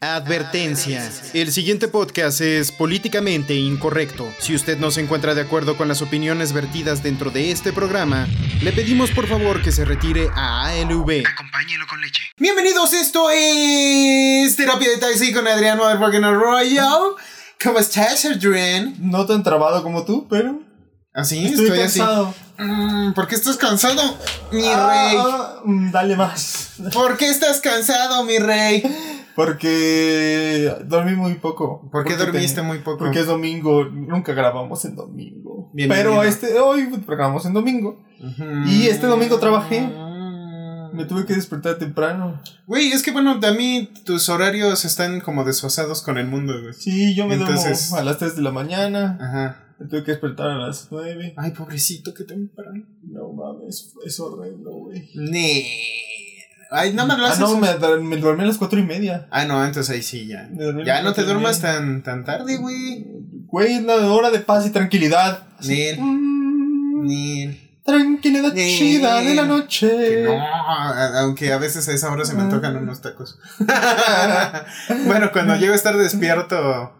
Advertencia. El siguiente podcast es políticamente incorrecto. Si usted no se encuentra de acuerdo con las opiniones vertidas dentro de este programa, le pedimos por favor que se retire a ALV. Acompáñelo con leche. Bienvenidos, esto es Terapia de Taxi con Adrián Motherfucking Arroyo. ¿Cómo estás, Adrián? No tan trabado como tú, pero. ¿Así? Estoy, cansado. Mm, ¿Por qué estás cansado, mi rey? Ah, mm, dale más. ¿Por qué estás cansado, mi rey? Porque dormí muy poco. ¿Por qué Porque dormiste ten- muy poco? Porque es domingo, nunca grabamos en domingo. Pero este hoy grabamos en domingo. Y este domingo trabajé. Me tuve que despertar temprano. Güey, es que bueno, a mí tus horarios están como desfasados con el mundo, güey. Sí, yo me Entonces- duermo a las 3 de la mañana. Ajá. Me tuve que despertar a las 9. Ay, pobrecito, qué temprano. No mames, es horrendo, güey. Nee. Ay, no me lo Ah, haces. no, me, me dormí a las 4 y media. Ah, no, entonces ahí sí, ya. Ya no te cuatro duermas tan, tan tarde, güey. Güey, es la hora de paz y tranquilidad. Mm, Nel. Tranquilidad Ni- chida de la noche. Que no, aunque a veces a esa hora se me antojan unos tacos. bueno, cuando llego a estar despierto.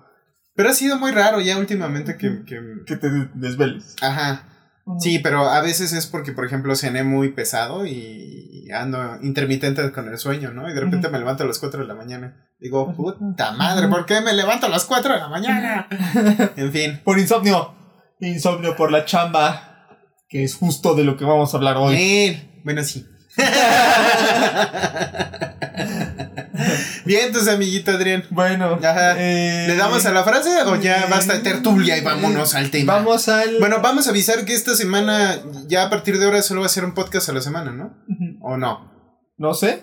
Pero ha sido muy raro ya últimamente que. que Que te desveles. ajá. Sí, pero a veces es porque, por ejemplo, cené muy pesado y ando intermitente con el sueño, ¿no? Y de repente me levanto a las 4 de la mañana. Digo, puta madre, ¿por qué me levanto a las 4 de la mañana? En fin. Por insomnio. Insomnio por la chamba. Que es justo de lo que vamos a hablar hoy. Bien. Bueno, sí. Bien, entonces, amiguito Adrián. Bueno. Ajá. eh, ¿Le damos a la frase o ya eh, basta de tertulia y vámonos al tema? Vamos al. Bueno, vamos a avisar que esta semana, ya a partir de ahora, solo va a ser un podcast a la semana, ¿no? ¿O no? No sé.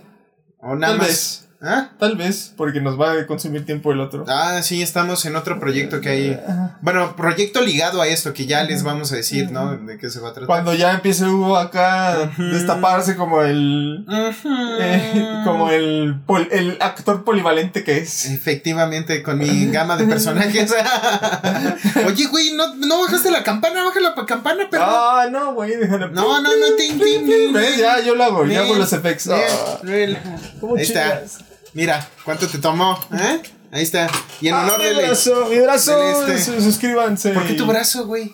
¿O nada Tal más? vez. ¿Ah? Tal vez. Porque nos va a consumir tiempo el otro. Ah, sí, estamos en otro proyecto que hay. Bueno, proyecto ligado a esto, que ya les vamos a decir, ¿no? De qué se va a tratar. Cuando ya empiece Hugo acá a destaparse como el. Eh, como el, pol- el actor polivalente que es. Efectivamente, con mi gama de personajes. Oye, güey, ¿no, no bajaste la campana, baja la pa- campana, pero. Ah, no, güey, déjalo. No, no, no, ¿Ves? Ya, yo lo hago, yo hago los efectos. Ah, ¿cómo Ahí está. Mira, ¿cuánto te tomó? ¿Eh? Ahí está. Y en honor Ah, mi brazo, mi brazo. del este. Su- Suscríbanse. ¿Por qué tu brazo, güey?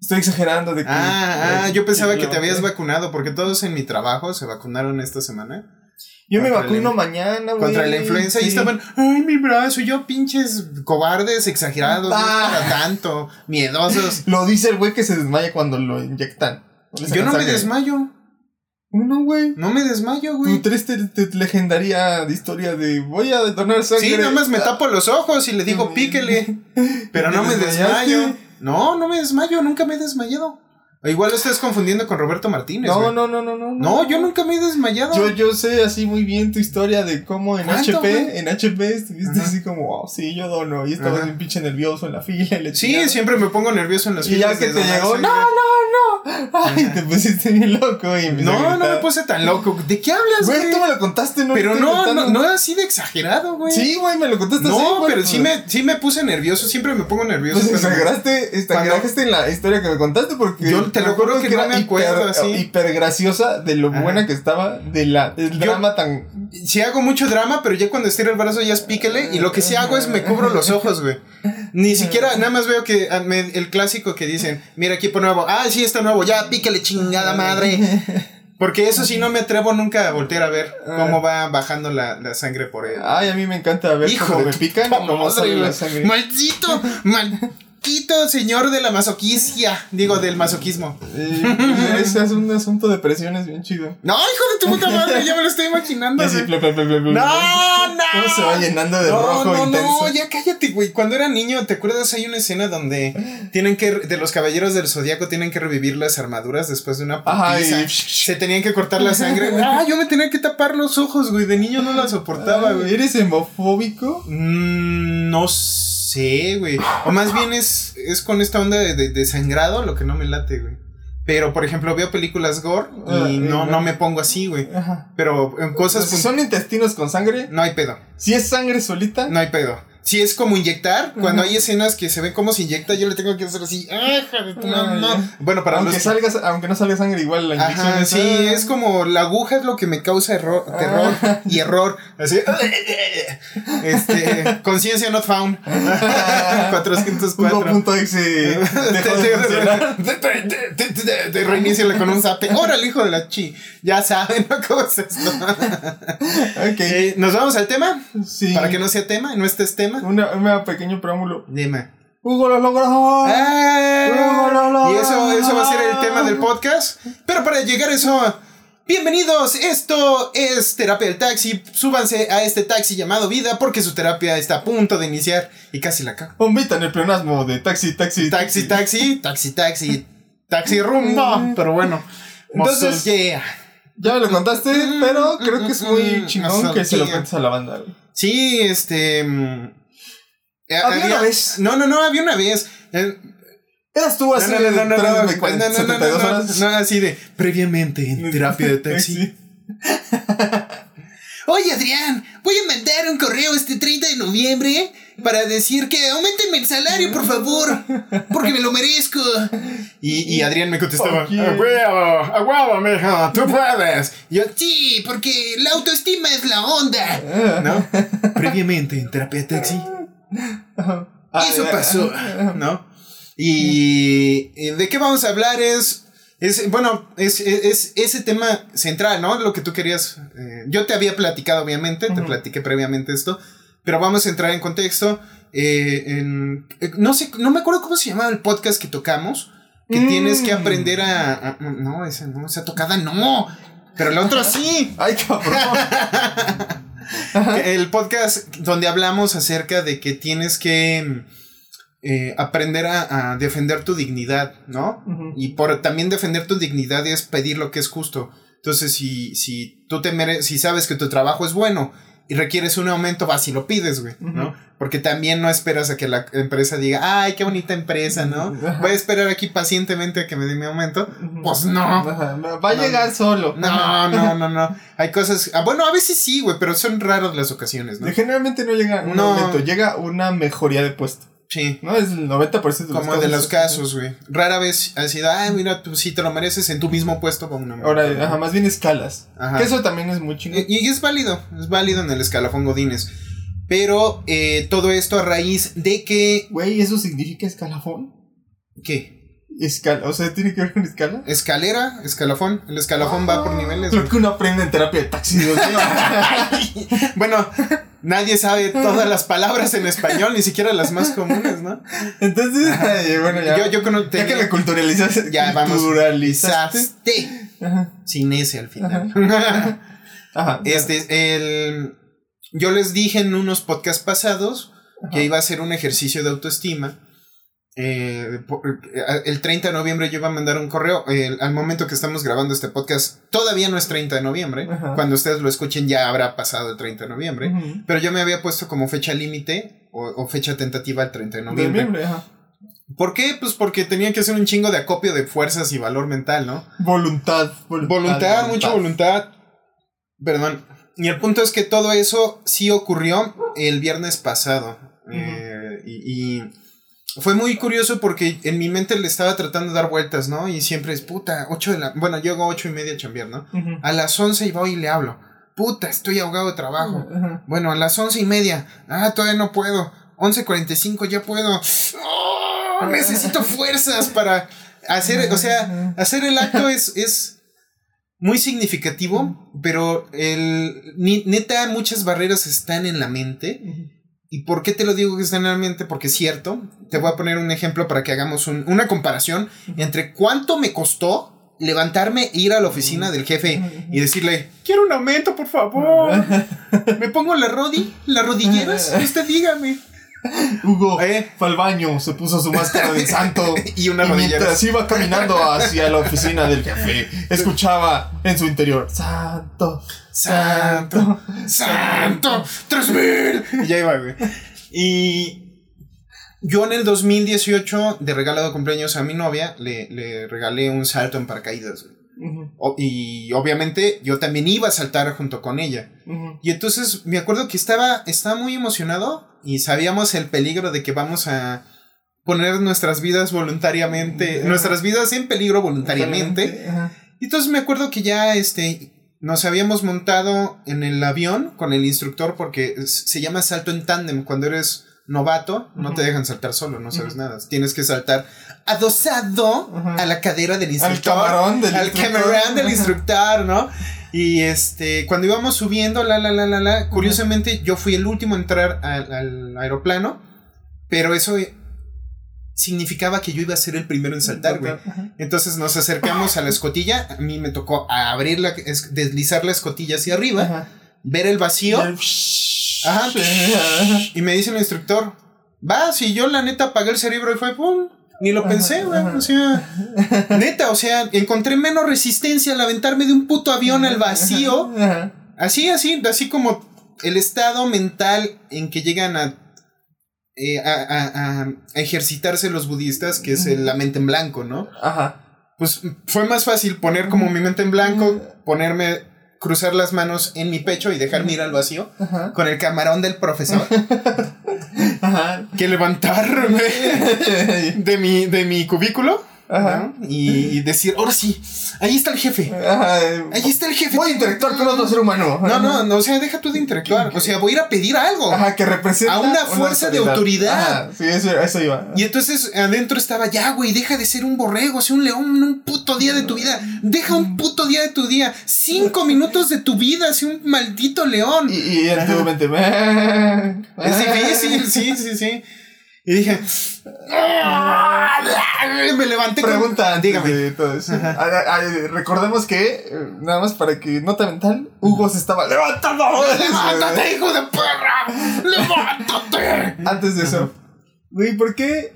Estoy exagerando de que. Ah, ah, yo pensaba que te habías vacunado, porque todos en mi trabajo se vacunaron esta semana Yo me vacuno la- mañana, güey. contra la influenza y estaban, ay, mi brazo, yo pinches cobardes, exagerados, no Ah. para tanto, miedosos. Lo dice el güey que se desmaya cuando lo inyectan. Yo no me desmayo, No, güey. no me desmayo, Tu güey. triste te- legendaria de historia de voy a donar sangre. Sí, nada más me tapo los ojos y le digo, píquele. Pero ¿Te no me desmayo. No, no me desmayo, nunca me he desmayado. O igual lo estás confundiendo con Roberto Martínez. No, no, no, no, no. No, yo nunca me he desmayado. Yo, yo sé así muy bien tu historia de cómo en ¿Cuánto, HP, en HP estuviste así como, oh, sí, yo dono. Y estabas bien pinche nervioso en la fila. Sí, siempre me pongo nervioso en las Y ya filas que te llegó, no, no, no. Ay, te pusiste bien loco. Y No, no me puse tan loco. ¿De qué hablas, Güey, tú me lo contaste, ¿no? Pero no, no, no así de exagerado, güey. Sí, güey, me lo contaste así. No, pero sí pues. me, sí me puse nervioso. Siempre me pongo nervioso. Pues exageraste, exageraste en la historia que me contaste porque Yo te lo juro acuerdo que no me acuerdo, hiper, así. hiper graciosa de lo Ajá. buena que estaba de la del Yo- drama tan Sí hago mucho drama, pero ya cuando estiro el brazo ya es píquele. Y lo que sí hago es me cubro los ojos, güey. Ni siquiera, nada más veo que ah, me- el clásico que dicen, mira equipo nuevo. Ah, sí, está nuevo. Ya, píquele chingada madre. Porque eso sí no me atrevo nunca a voltear a ver cómo va bajando la, la sangre por él. Ay, a mí me encanta ver Hijo cómo me pican, cómo sale la sangre. Maldito, maldito señor de la masoquistia. Digo, del masoquismo. Eh, ese es un asunto de presiones bien chido. No, hijo de tu puta madre, ya me lo estoy imaginando. Así, bla, bla, No, no. Se va llenando de no, rojo no, intenso. no, ya cállate, güey. Cuando era niño, ¿te acuerdas? Hay una escena donde tienen que, de los caballeros del zodiaco, tienen que revivir las armaduras después de una putiza. Se tenían que cortar la sangre. Ah, yo me tenía que tapar los ojos, güey. De niño no la soportaba, güey. ¿Eres hemofóbico? Mm, no sé, güey. O más bien es, es con esta onda de, de, de sangrado lo que no me late, güey. Pero, por ejemplo, veo películas gore Ah, y no, eh, no me pongo así, güey. Pero en cosas... Si son intestinos con sangre, No hay pedo. si es sangre solita, No hay pedo. Si es como inyectar, cuando hay escenas que se ven cómo se inyecta, yo le tengo que hacer así. ¡Ah, de tu Ah, mamá! ya. Bueno, para aunque, los. salga, aunque no salga sangre, igual la inyección Ajá, sí, es como la aguja es lo que me causa error, terror Ah. y error. Así. Este, conciencia not found. 404. Hugo.exe dejó de funcionar. Te, reiníciale con un zape. Órale, hijo de la chi. Ya saben ¿no? cómo es esto. Ok. Eh, Nos vamos al tema. Sí. Para que no sea tema, no estés tema. Una, un pequeño preámbulo. Dime. Hugo lo logró. ¡Ah! Y eso, eso va a ser el tema del podcast. Pero para llegar a eso, bienvenidos. Esto es Terapia del Taxi. Súbanse a este taxi llamado Vida porque su terapia está a punto de iniciar y casi la cago. Bombita en el pleonasmo de taxi, taxi. Taxi, taxi, taxi, taxi, taxi rumbo. Pero bueno, Entonces- yeah. Ya me lo contaste, pero creo que es muy chingón Muscle que se lo cuentes a la banda. Sí, este. Eh, Había una vez. No, no, no, había una vez. Eh, Eras tú hace no, no, no, no, no, no, no, no, no, 72 no, horas. no, así de previamente en terapia de taxi. Oye, Adrián, voy a mandar un correo este 30 de noviembre para decir que aumentenme el salario, por favor, porque me lo merezco. Y, y Adrián me contestaba, you. a huevo, a huevo, mijo, tú puedes. Y yo, sí, porque la autoestima es la onda. ¿No? Previamente en terapia de taxi. Ah, Eso pasó, ¿no? Y y de qué vamos a hablar es, es bueno, es, es, es ese tema central, ¿no? Lo que tú querías, eh, yo te había platicado, obviamente, te platiqué previamente esto, pero vamos a entrar en contexto. eh, en- eh, no sé, no me acuerdo cómo se llamaba el podcast que tocamos, que Mm. tienes que aprender a, a- no, esa no, esa tocada no, pero la otra sí. Ay, cabrón. El podcast donde hablamos acerca de que tienes que eh, aprender a, a defender tu dignidad, ¿no? Y por también defender tu dignidad es pedir lo que es justo. Entonces, si, si tú te mereces, si sabes que tu trabajo es bueno y requieres un aumento, vas y lo pides, güey, ¿no? Porque también no esperas a que la empresa diga, ay, qué bonita empresa, ¿no? Voy a esperar aquí pacientemente a que me dé mi aumento. Pues no. Va a No. llegar solo. No, no, no, no. Hay cosas. ah, bueno, a veces sí, güey, pero son raras las ocasiones, ¿no? Generalmente no llega un No. aumento, llega una mejoría de puesto. Sí. ¿No? Es el 90% de los Como de los casos, güey. Rara vez ha sido, ay, mira, tú sí te lo mereces en tu mismo puesto con una Ahora, ajá, más bien escalas. Ajá. Que eso también es muy chingón. Y, y es válido, es válido en el escalafón Godines. Pero eh, todo esto a raíz de que. Güey, ¿eso significa escalafón? ¿Qué? Escala, o sea, ¿tiene que ver con escala? Escalera, escalafón. El escalafón va por niveles. Creo güey. que uno aprende en terapia de taxi. Bueno, nadie sabe todas las palabras en español, ni siquiera las más comunes, ¿no? Entonces, ay, bueno, ya. Yo, yo cono- ya que me culturalizaste. Ya, vamos. culturalizaste. Lizaste. Ajá. Sin ese al final. Ajá. Este, el. Yo les dije en unos podcasts pasados que iba a hacer un ejercicio de autoestima. Eh, eh, el 30 de noviembre yo iba a mandar un correo. eh, al momento que estamos grabando este podcast, todavía no es 30 de noviembre. Ajá. Cuando ustedes lo escuchen, ya habrá pasado el 30 de noviembre. Pero yo me había puesto como fecha límite o, o fecha tentativa el 30 de noviembre. Noviembre, ajá. ¿Por qué? Pues porque tenía que hacer un chingo de acopio de fuerzas y valor mental, ¿no? Voluntad, voluntad. Voluntad, mucha voluntad. Perdón. Y el punto es que todo eso sí ocurrió el viernes pasado. Eh, y, y fue muy curioso porque en mi mente le estaba tratando de dar vueltas, ¿no? Y siempre es, puta, 8 de la... Bueno, yo hago 8 y media a chambear, ¿no? A las 11 y voy y le hablo. Puta, estoy ahogado de trabajo. Bueno, a las once y media. Ah, todavía no puedo. 11.45 ya puedo. ¡Oh! necesito fuerzas para hacer, o sea, hacer el acto es, es muy significativo, pero el, neta muchas barreras están en la mente. ¿Y por qué te lo digo que están en la mente? Porque es cierto. Te voy a poner un ejemplo para que hagamos un- una comparación entre cuánto me costó levantarme e ir a la oficina del jefe y decirle, quiero un aumento, por favor. Me pongo la rodi, las rodilleras, usted dígame. Hugo Eh. fue al baño, se puso su máscara de santo. Y una rodillera. mientras iba caminando hacia la oficina del jefe, escuchaba en su interior: Santo, Santo, santo, tres mil. Y ya iba, güey. Y yo en el 2018, de regalo de cumpleaños a mi novia, le, le regalé un salto en paracaídas, güey. Ujú, O- y obviamente yo también iba a saltar junto con ella. Y entonces me acuerdo que estaba, estaba muy emocionado y sabíamos el peligro de que vamos a poner nuestras vidas voluntariamente, nuestras vidas en peligro voluntariamente. Y entonces me acuerdo que ya este nos habíamos montado en el avión con el instructor porque se llama salto en tándem. Cuando eres novato, no te Ujú. dejan saltar solo, no sabes Ujú. nada. Tienes que saltar adosado Ujú. a la cadera del Al instructor. camarón del al instructor. camarón del instructor, ¿no? Y este, cuando íbamos subiendo, la, la, la, la, la, curiosamente yo fui el último a entrar al, al aeroplano, pero eso significaba que yo iba a ser el primero en saltar, güey. Entonces nos acercamos a la escotilla. A mí me tocó abrir la, es- deslizar la escotilla hacia arriba, Ajá. ver el vacío. El- Ajá. Y me dice el instructor: Va, si yo la neta apagué el cerebro y fue pum. Ni lo pensé, güey. O sea, neta, o sea, encontré menos resistencia al aventarme de un puto avión al vacío. Así, así, así como el estado mental en que llegan a, eh, a, a- a ejercitarse los budistas, que es el- la mente en blanco, ¿no? Ajá. Pues fue más fácil poner como mi mente en blanco, ponerme, cruzar las manos en mi pecho y dejarme ir al vacío Ajá. con el camarón del profesor Ajá. que levantarme de mi, de mi cubículo Ajá. ¿no? y, y decir, ahora sí, ahí está el jefe, Ajá. ahí está el jefe. Voy a interactuar con otro ser humano. No, no, no, o sea, deja tú de interactuar, o sea, voy a ir a pedir algo. Ajá, que representa. A una fuerza de autoridad. Ajá, sí, eso, eso iba. Y entonces adentro estaba, ya, güey, deja de ser un borrego, sé un león un puto día de tu vida. Deja un puto día de tu día. Cinco minutos de tu vida, sé un maldito león. Y, y en tu mente. Es difícil, sí, sí, sí. Y dije, me levanté con- Pregunta antes dígame. Ah, ah, ah, recordemos que, eh, nada más para que nota mental, Hugo se estaba levantando. ¡Levántate, hijo de perra! ¡Levántate! Antes de eso. Güey, ¿por qué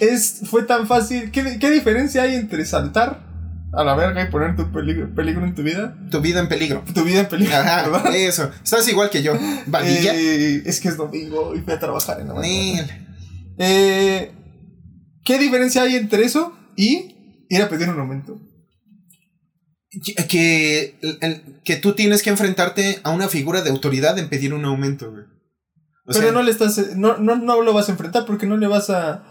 es, fue tan fácil? ¿Qué, qué diferencia hay entre saltar a la verga y poner tu peligro, peligro en tu vida? Tu vida en peligro. Tu vida en peligro, Ajá, ¿verdad? eso. Estás igual que yo. Vadilla. Eh, es que es domingo y voy a trabajar en la mañana. Eh, ¿Qué diferencia hay entre eso y ir a pedir un aumento? que, el- que tú tienes que enfrentarte a una figura de autoridad en pedir un aumento, güey. O Pero sea, no le estás, no, no, no lo vas a enfrentar porque no le vas a,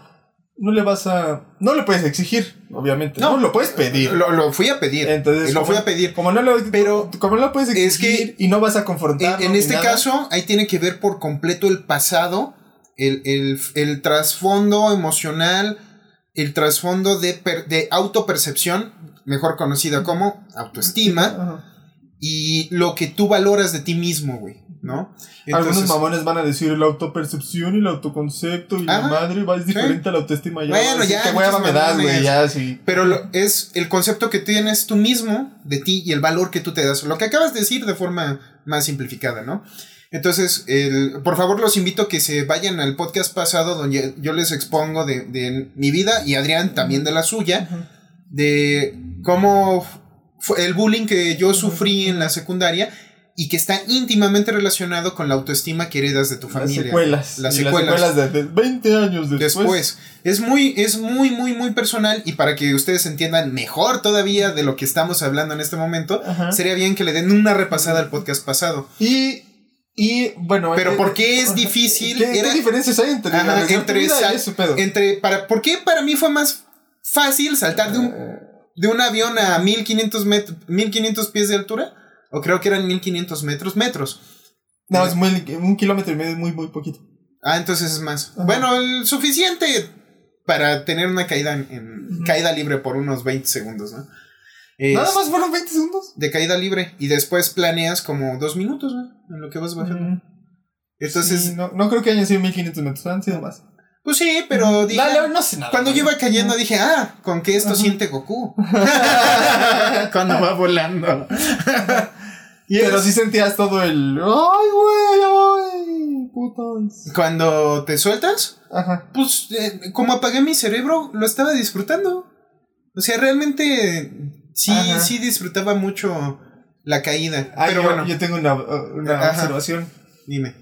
no le vas a, no le puedes exigir, obviamente. No, No. lo puedes pedir. lo, lo fui a pedir. Entonces, lo como- fui a pedir. Como no lo, Pero como no lo puedes es exigir y no vas a confrontar. En, en este caso, ahí tiene que ver por completo el pasado, el, el, el trasfondo emocional, el trasfondo de, per- de autopercepción, mejor conocida como autoestima, y lo que tú valoras de ti mismo, güey, ¿no? Algunos mamones van a decir la autopercepción y el autoconcepto y la madre va es diferente a la autoestima. Ya Bueno, ya, Qué hueva me das, güey, ya sí. Pero lo- es el concepto que tienes tú mismo de ti y el valor que tú te das. Lo que acabas de decir de forma más simplificada, ¿no? Entonces, el- por favor, los invito a que se vayan al podcast pasado donde yo les expongo de, de mi vida y Adrián también de la suya, de cómo el bullying que yo sufrí en la secundaria y que está íntimamente relacionado con la autoestima que heredas de tu familia. Las secuelas. Las secuelas. Las secuelas de, de 20 años después. Después, es muy, es muy, muy, muy personal y para que ustedes entiendan mejor todavía de lo que estamos hablando en este momento, Ajá. sería bien que le den una repasada al podcast pasado. Y, y bueno. Pero eh, ¿por qué es difícil? ¿Qué, Era- qué diferencias hay entre, Ajá, entre vida y pedo? Entre, para, ¿Por qué para mí fue más fácil saltar de un, Eh, de un avión a 1500, met- 1500 pies de altura? O creo que eran 1500 metros, metros. no, es muy, un kilómetro y medio es muy, muy poquito. Ah, entonces es más. Ajá. Bueno, el suficiente para tener una caída en, caída libre por unos 20 segundos, ¿no? Nada más fueron 20 segundos. de caída libre y después planeas como dos minutos ¿no? en lo que vas bajando. Entonces, Sí, no, no creo que hayan sido 1500 metros, han sido más. Pues sí, pero dije, Dale, no sé nada. cuando yo iba cayendo dije, ah, con que esto Ajá. siente Goku. cuando va volando. y Pero es- sí sentías todo el. ¡Ay, güey! ¡Ay! Putas. cuando te sueltas, Ajá. pues eh, como apagué mi cerebro, lo estaba disfrutando. O sea, realmente sí, Ajá. sí disfrutaba mucho la caída. Pero yo, bueno, yo tengo una, una observación. dime.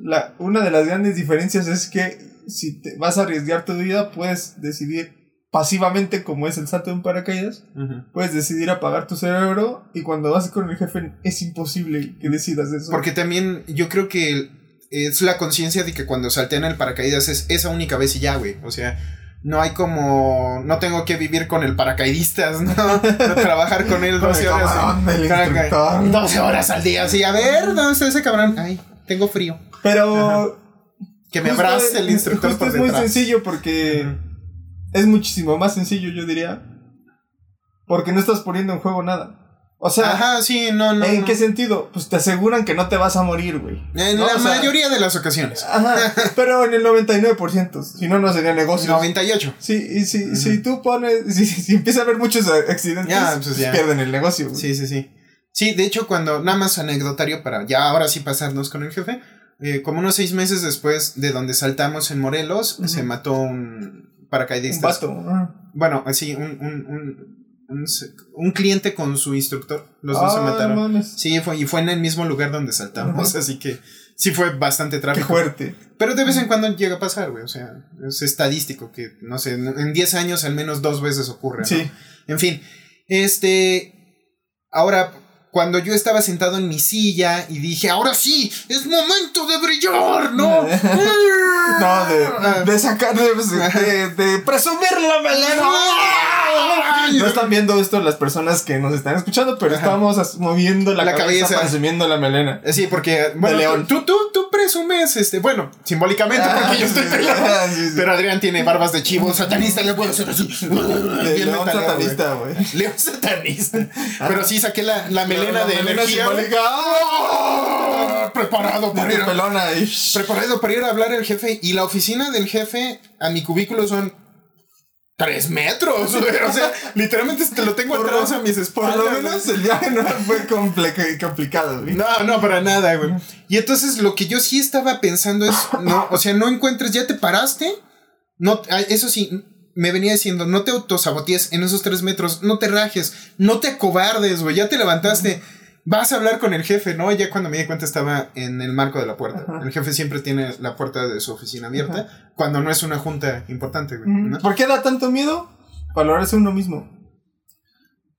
La, una de las grandes diferencias es que si te vas a arriesgar tu vida, puedes decidir pasivamente como es el salto en paracaídas, Ujú. puedes decidir apagar tu cerebro y cuando vas con el jefe es imposible que decidas eso. Porque también yo creo que es la conciencia de que cuando saltean el paracaídas es esa única vez y ya, güey. O sea, no hay como. No tengo que vivir con el paracaidistas, ¿no? No trabajar con él 12 Con el horas. cabrón del Caraca, instructor. 12 horas al día, así. A ver, ¿dónde está ese cabrón? Ay, tengo frío. Pero Que me abrace el es- instructor justo por es muy detrás. sencillo porque es muchísimo más sencillo, yo diría. Porque no estás poniendo en juego nada. O sea, Ajá, sí, no, no. ¿en no. qué sentido? Pues te aseguran que no te vas a morir, güey. En la O sea, mayoría de las ocasiones. Ajá, pero en el 99%, si no, no sería negocio. 98. Sí, y si, si tú pones, si, si empieza a haber muchos accidentes, Ya, pues ya. pierden el negocio. güey. Sí, sí, sí. Sí, de hecho, cuando, nada más anecdotario para ya ahora sí pasarnos con el jefe, eh, como unos seis meses después de donde saltamos en Morelos, se mató un Un paracaidista. vato. ah. Bueno, así, un, un, un, un, un cliente con su instructor. Los dos se Ah, mataron. mames. Sí, fue, y fue en el mismo lugar donde saltamos, así que sí fue bastante Qué tráfico. fuerte. Pero de vez en cuando llega a pasar, güey, o sea, es estadístico que, no sé, en en 10 años al menos dos veces ocurre. ¿no? Sí. En fin, este. Ahora, cuando yo estaba sentado en mi silla y dije, ahora sí, es momento de brillar, ¿no? No, Ah. de, de sacar, de, de, de presumir la melena. No están viendo esto las personas que nos están escuchando, pero Ajá. estamos moviendo la, La cabeza, cabeza. presumiendo la melena. Sí, porque, bueno, león. Tú, tú, tú presumes, este, bueno, simbólicamente, porque yo estoy Ah, pelado. sí, sí. Pero Adrián tiene barbas de chivo, satanista, le puedo hacer así. De león satanista, güey. León satanista. Pero sí saqué la, la melena La de melena energía. ¡Ah! Preparado para ir a pelona preparado para ir a hablar al jefe. Y la oficina del jefe a mi cubículo son tres metros. güey. O sea, literalmente te lo tengo atrás a mis espaldas. Por lo menos el viaje no fue complicado, güey. No, no, para nada, güey. Y entonces lo que yo sí estaba pensando es, no, o sea, no encuentres, ya te paraste. No, ah, eso sí, me venía diciendo, no te autosabotees en esos tres metros, no te rajes, no te acobardes, güey, ya te levantaste. Vas a hablar con el jefe, ¿no? Ya cuando me di cuenta estaba en el marco de la puerta. Ajá. El jefe siempre tiene la puerta de su oficina abierta cuando no es una junta importante, güey. ¿no? ¿Por qué da tanto miedo? Valorarse uno mismo.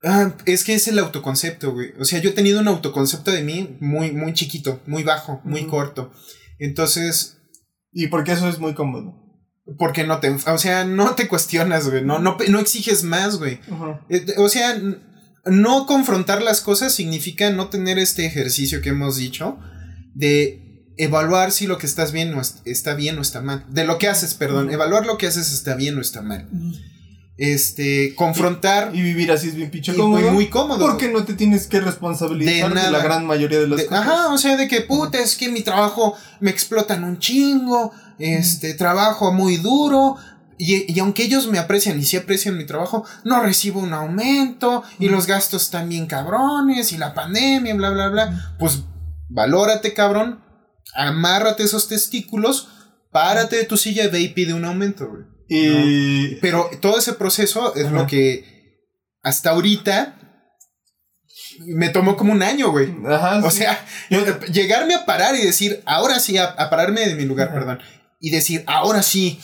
Ah, es que es el autoconcepto, güey. O sea, yo he tenido un autoconcepto de mí muy, muy chiquito, muy bajo, muy corto. Entonces, Y porque eso es muy cómodo. porque no te, o sea, no te cuestionas, güey. No, no, no exiges más, güey. Eh, O sea, no confrontar las cosas significa no tener este ejercicio que hemos dicho de evaluar si lo que estás bien o est- está bien o está mal. De lo que haces, perdón. Evaluar lo que haces está bien o está mal. Este, confrontar Y vivir así es bien pinche cómodo. muy, muy cómodo. Porque no te tienes que responsabilizar De la gran mayoría de las De- cosas. ajá, o sea, de que puta, es que mi trabajo me explotan un chingo, este, trabajo muy duro, y, y aunque ellos me aprecian y sí aprecian mi trabajo, no recibo un aumento, y los gastos están bien cabrones, y la pandemia, bla, bla, bla. Pues valórate, cabrón, amárrate esos testículos, párate de tu silla y ve y pide un aumento, güey. Y. Pero todo ese proceso es Ajá. lo que hasta ahorita me tomó como un año, güey. Ajá. O sí. sea, Yo- llegarme a parar y decir, ahora sí, a, a pararme de mi lugar, Ajá. perdón. Y decir, ahora sí.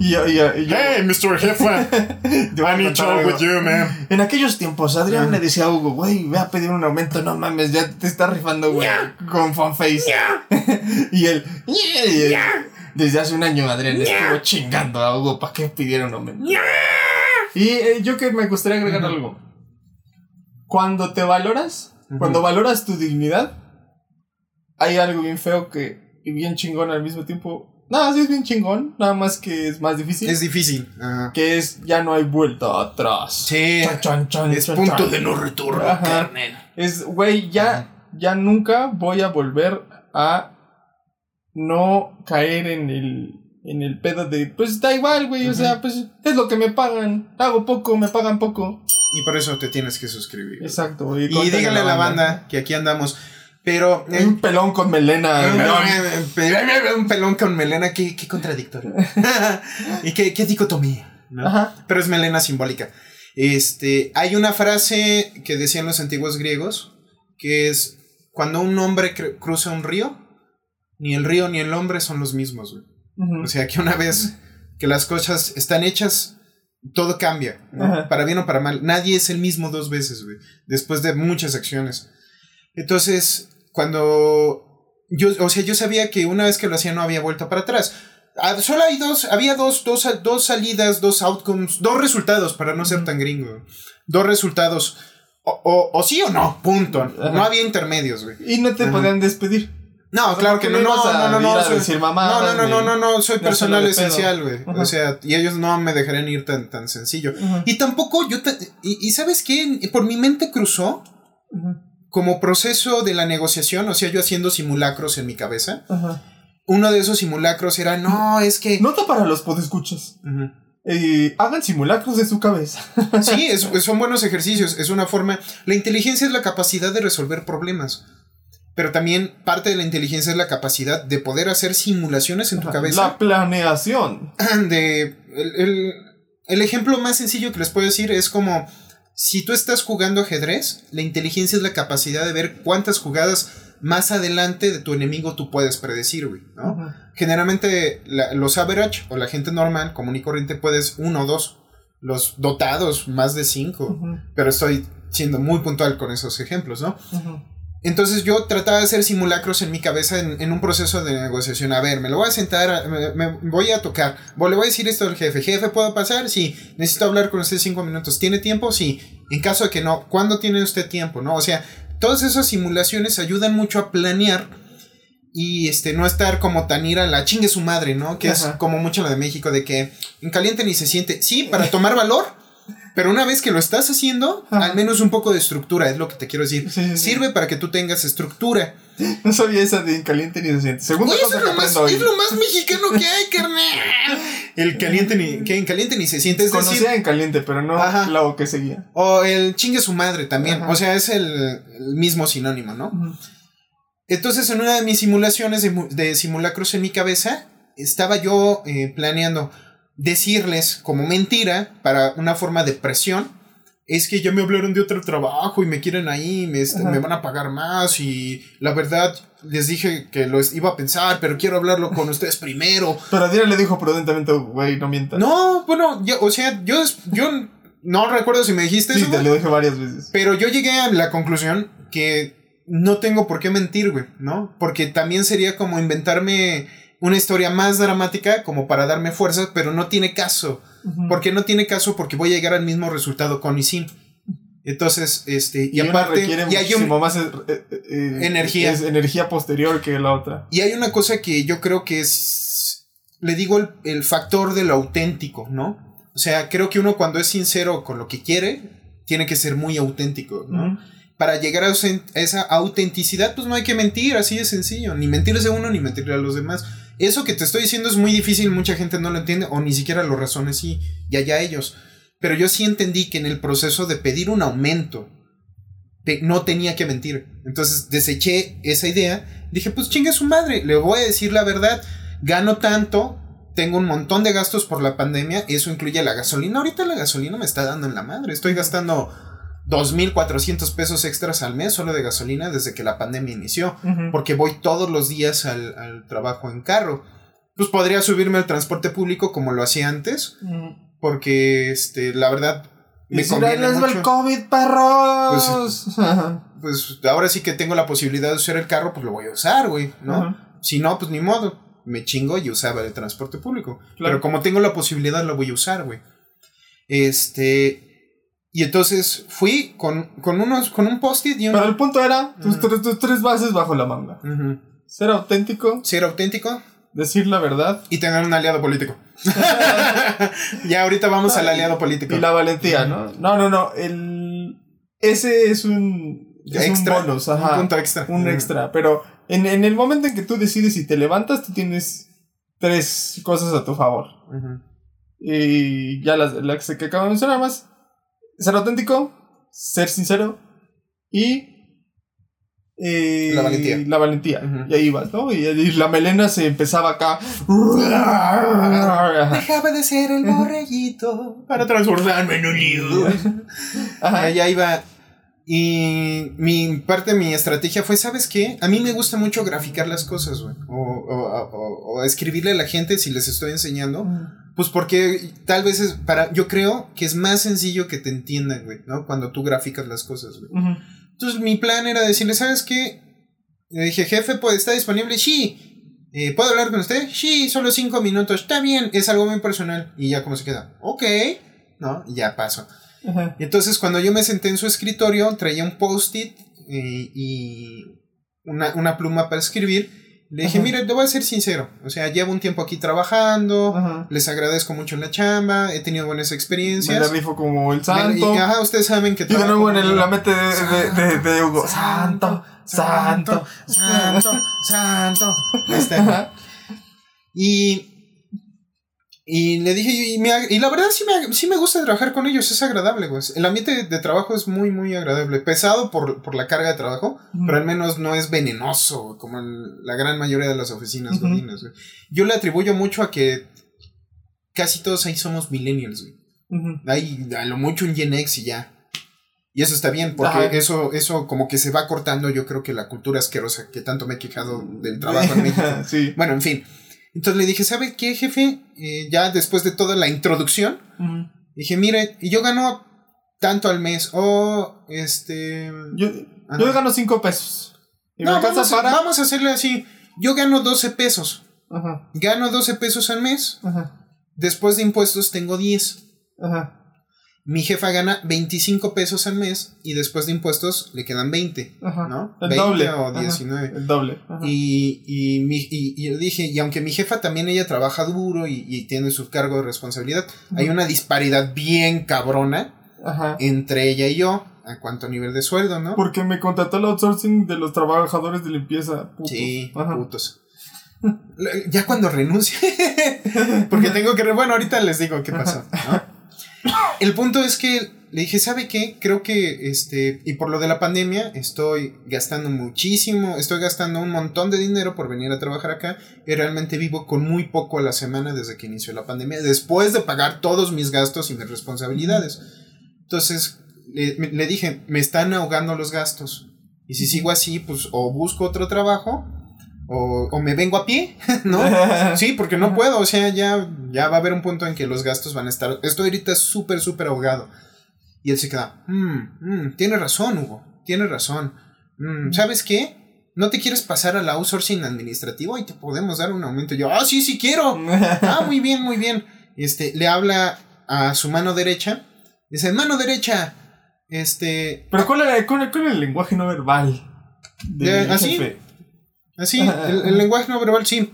Yo- yo- yo- Mr. Jefa. te voy a contar algo. you, man. En aquellos tiempos, Adrián le decía a Hugo, güey, ve a pedir un aumento, no mames, ya te está rifando, güey, con fanface. y él, y él, desde hace un año, Adrián estuvo chingando a Hugo para que pidiera un aumento. Y eh, yo que me gustaría agregar algo. Cuando te valoras, cuando valoras tu dignidad, hay algo bien feo que, y bien chingón al mismo tiempo. No, sí es bien chingón, nada más que es más difícil. Es difícil. Ajá. que es, ya no hay vuelta atrás. Sí. Chan, chan, chan, Es punto de no retorno, carnal. Es, güey, ya, ya nunca voy a volver a no caer en el, en el pedo de, pues da igual, güey, o sea, pues es lo que me pagan, hago poco, me pagan poco. Y por eso te tienes que suscribir. Exacto. Y cuéntale díganle a la banda que aquí andamos. Pero. eh, Un pelón con melena. un, melón. un pelón con melena, qué, qué contradictorio. y qué, qué dicotomía. ¿no? Ajá. pero es melena simbólica. Este, hay una frase que decían los antiguos griegos, que es, cuando un hombre cr- cruza un río, ni el río ni el hombre son los mismos, güey. O sea, que una vez que las cosas están hechas, todo cambia. Para bien o para mal. Nadie es el mismo dos veces, güey, después de muchas acciones. Entonces, cuando yo, o sea, yo sabía que una vez que lo hacía no había vuelta para atrás. Ah, Solo hay dos, había dos, dos, dos salidas, dos outcomes, dos resultados para no ser tan gringo. Dos resultados. O, o- o sí o no, punto. Ajá. No había intermedios, güey. Y no te Ajá. podían despedir. No, claro ¿por que no, no, no, no, no, a soy- decir no, mamadas, no, no, no, no, no, soy personal esencial, güey. O sea, y ellos no me dejarían ir tan, tan sencillo. Ajá. Y tampoco yo, te- y, y ¿sabes qué? Por mi mente cruzó. Como proceso de la negociación, o sea, yo haciendo simulacros en mi cabeza. Ajá. Uno de esos simulacros era, no, es que... Nota para los podescuchas. Eh, hagan simulacros de su cabeza. Sí, es- son buenos ejercicios, es una forma... La inteligencia es la capacidad de resolver problemas, pero también parte de la inteligencia es la capacidad de poder hacer simulaciones en tu cabeza. La planeación. de el, el- el ejemplo más sencillo que les puedo decir es como si tú estás jugando ajedrez, la inteligencia es la capacidad de ver cuántas jugadas más adelante de tu enemigo tú puedes predecir, güey, ¿no? Generalmente la- los average o la gente normal, común y corriente, puedes uno o dos. Los dotados, más de cinco. Pero estoy siendo muy puntual con esos ejemplos, ¿no? Ajá. Entonces yo trataba de hacer simulacros en mi cabeza en, en un proceso de negociación. A ver, me lo voy a sentar, me, me voy a tocar. Le voy a decir esto al jefe. Jefe, ¿puedo pasar? Sí. Necesito hablar con usted cinco minutos. ¿Tiene tiempo? Sí. En caso de que no, ¿cuándo tiene usted tiempo? ¿No? O sea, todas esas simulaciones ayudan mucho a planear y este no estar como tan ira la chingue su madre, ¿no? Que es como mucho lo de México, de que en caliente ni se siente. Sí, para tomar valor. Pero una vez que lo estás haciendo, Ajá. al menos un poco de estructura, es lo que te quiero decir. Sí, sí, sí. Sirve para que tú tengas estructura. No sabía esa de caliente ni se siente. Segunda eso cosa es que lo, más, hoy. es lo más mexicano que hay, carnal. El caliente ni, que en caliente ni se siente. Es decir, Conocía en caliente, pero no Ajá. lo que seguía. o el chingue su madre también. Ajá. O sea, es el, el mismo sinónimo, ¿no? Entonces, en una de mis simulaciones de, de simulacros en mi cabeza, estaba yo eh, planeando decirles como mentira para una forma de presión. Es que ya me hablaron de otro trabajo y me quieren ahí, me, me van a pagar más y la verdad les dije que lo iba a pensar, pero quiero hablarlo con ustedes primero. Pero Adira le dijo prudentemente, güey, no mientas. No, bueno, ya, o sea, yo, yo no recuerdo si me dijiste Sí, eso, te güey, lo dije varias veces. pero yo llegué a la conclusión que no tengo por qué mentir, güey, ¿no? Porque también sería como inventarme una historia más dramática como para darme fuerzas, pero no tiene caso. Ujú. ¿Por qué no tiene caso? Porque voy a llegar al mismo resultado con y sin. Entonces, este, y, Y, aparte, requiere y hay, un- muchísimo más eh, eh, eh, Energía. es energía posterior que la otra. y hay una cosa que yo creo que es, le digo el, el factor de lo auténtico, ¿no? O sea, creo que uno cuando es sincero con lo que quiere, tiene que ser muy auténtico, ¿no? Para llegar a esa autenticidad, pues no hay que mentir, así de sencillo. Ni mentirse a uno, ni mentirle a los demás. Eso que te estoy diciendo es muy difícil, mucha gente no lo entiende, o ni siquiera lo razona así, y allá ellos. Pero yo sí entendí que en el proceso de pedir un aumento, no tenía que mentir. Entonces deseché esa idea. Dije, pues chingue su madre, le voy a decir la verdad. Gano tanto, tengo un montón de gastos por la pandemia, eso incluye la gasolina. Ahorita la gasolina me está dando en la madre. Estoy gastando 2.400 pesos extras al mes solo de gasolina desde que la pandemia inició. Porque voy todos los días al, al trabajo en carro. Pues podría subirme al transporte público como lo hacía antes. Porque, este, la verdad, me "Ahí conviene va el mucho. COVID, perros. Ajá. Pues ahora sí que tengo la posibilidad de usar el carro, pues lo voy a usar, güey, ¿no? Si no, pues ni modo. Me chingo y usaba el transporte público. Claro. Pero como tengo la posibilidad, lo voy a usar, güey. Este. Y entonces fui con, con unos, con un post-it y un. Pero el punto era tus, tres- tus tres bases bajo la manga. Ser auténtico, Ser auténtico decir la verdad y tener un aliado político. ya ahorita vamos al aliado político. y la valentía, ¿no? No, no, no. El, ese es un, es extra. un bonus, ajá. Un punto extra. un extra. Pero en, en el momento en que tú decides y te levantas, tú tienes tres cosas a tu favor. Y ya las, las que acabo de mencionar más. Ser auténtico, ser sincero y... eh, La valentía. La valentía. Ujú. Y ahí vas, ¿no? Y, y la melena se empezaba acá. Dejaba de ser el borreguito para transformarme en un lío. Ajá. Allá iba. Y mi parte de mi estrategia fue, ¿sabes qué? A mí me gusta mucho graficar las cosas, güey. O, o- o- o escribirle a la gente si les estoy enseñando. Pues porque tal vez es para. Yo creo que es más sencillo que te entiendan, güey, ¿no? Cuando tú graficas las cosas, güey. Entonces mi plan era decirle, ¿sabes qué? Le dije, jefe, pues está disponible. Sí. Eh, ¿Puedo hablar con usted? Sí, solo cinco minutos. Está bien, es algo muy personal. Y ya como se queda, ok, ¿no? Y ya paso. Entonces cuando yo me senté en su escritorio, traía un post-it eh, y una, una pluma para escribir. Le dije, Ajá. mire, te voy a ser sincero. O sea, llevo un tiempo aquí trabajando. Ajá. Les agradezco mucho la chamba. He tenido buenas Me la experiencias. rifo como el Y, santo. ajá, ustedes saben que Y de trabajo nuevo en el- la mente de, de, de, de Hugo. Santo, santo, santo, santo. Está. Ajá. Y, y le dije, y, me y la verdad sí me, sí me gusta trabajar con ellos, es agradable, güey. El ambiente de, de trabajo es muy, muy agradable. Pesado por, por la carga de trabajo, pero al menos no es venenoso, güey, como el- la gran mayoría de las oficinas güey. Yo le atribuyo mucho a que casi todos ahí somos millennials, güey. Ujú. Hay a lo mucho un Gen X y ya. Y eso está bien, porque Ajá. eso, eso como que se va cortando, yo creo que la cultura asquerosa que tanto me he quejado del trabajo en México. sí. Bueno, en fin. Entonces le dije, ¿sabe qué, jefe? Eh, ya después de toda la introducción, dije, mire, y yo gano tanto al mes, o este... Yo, Ajá. yo gano 5 pesos. Y me No, alcanza vamos, a- para. vamos a hacerle así. Yo gano 12 pesos. Ajá, Gano 12 pesos al mes. ajá, Después de impuestos tengo 10. ajá. Mi jefa gana 25 pesos al mes y después de impuestos le quedan 20. Ajá. ¿No? El 20 doble. o Ajá. 19. El doble. Y, y, mi- y, y yo dije, y aunque mi jefa también ella trabaja duro y, y tiene su cargo de responsabilidad, hay una disparidad bien cabrona entre ella y yo en cuanto a nivel de sueldo, ¿no? Porque me contrató el outsourcing de los trabajadores de limpieza. putos. Sí, Ajá. putos. Ya cuando renuncie, porque tengo que... Bueno, ahorita les digo qué pasó. ¿no? El punto es que le dije, ¿sabe qué? Creo que, este, y por lo de la pandemia, estoy gastando muchísimo, estoy gastando un montón de dinero por venir a trabajar acá y realmente vivo con muy poco a la semana desde que inició la pandemia, después de pagar todos mis gastos y mis responsabilidades. Entonces, le, le dije, me están ahogando los gastos. Y si sigo así, pues o busco otro trabajo o, o me vengo a pie, ¿no? Sí, porque no puedo, o sea, ya, ya va a haber un punto en que los gastos van a estar. Estoy ahorita súper, súper ahogado. Y él se queda, "Mm, mm, tiene razón, Hugo, tiene razón. Mm, ¿Sabes qué? ¿No te quieres pasar al outsourcing administrativo y te podemos dar un aumento? Y yo, ah, sí, sí quiero. Ah, muy bien, muy bien. Este, le habla a su mano derecha. Dice, mano derecha, este, Pero ¿cuál era, cuál, cuál era el lenguaje no verbal? De- ¿así? jefe? Así, el, el lenguaje no verbal, sí.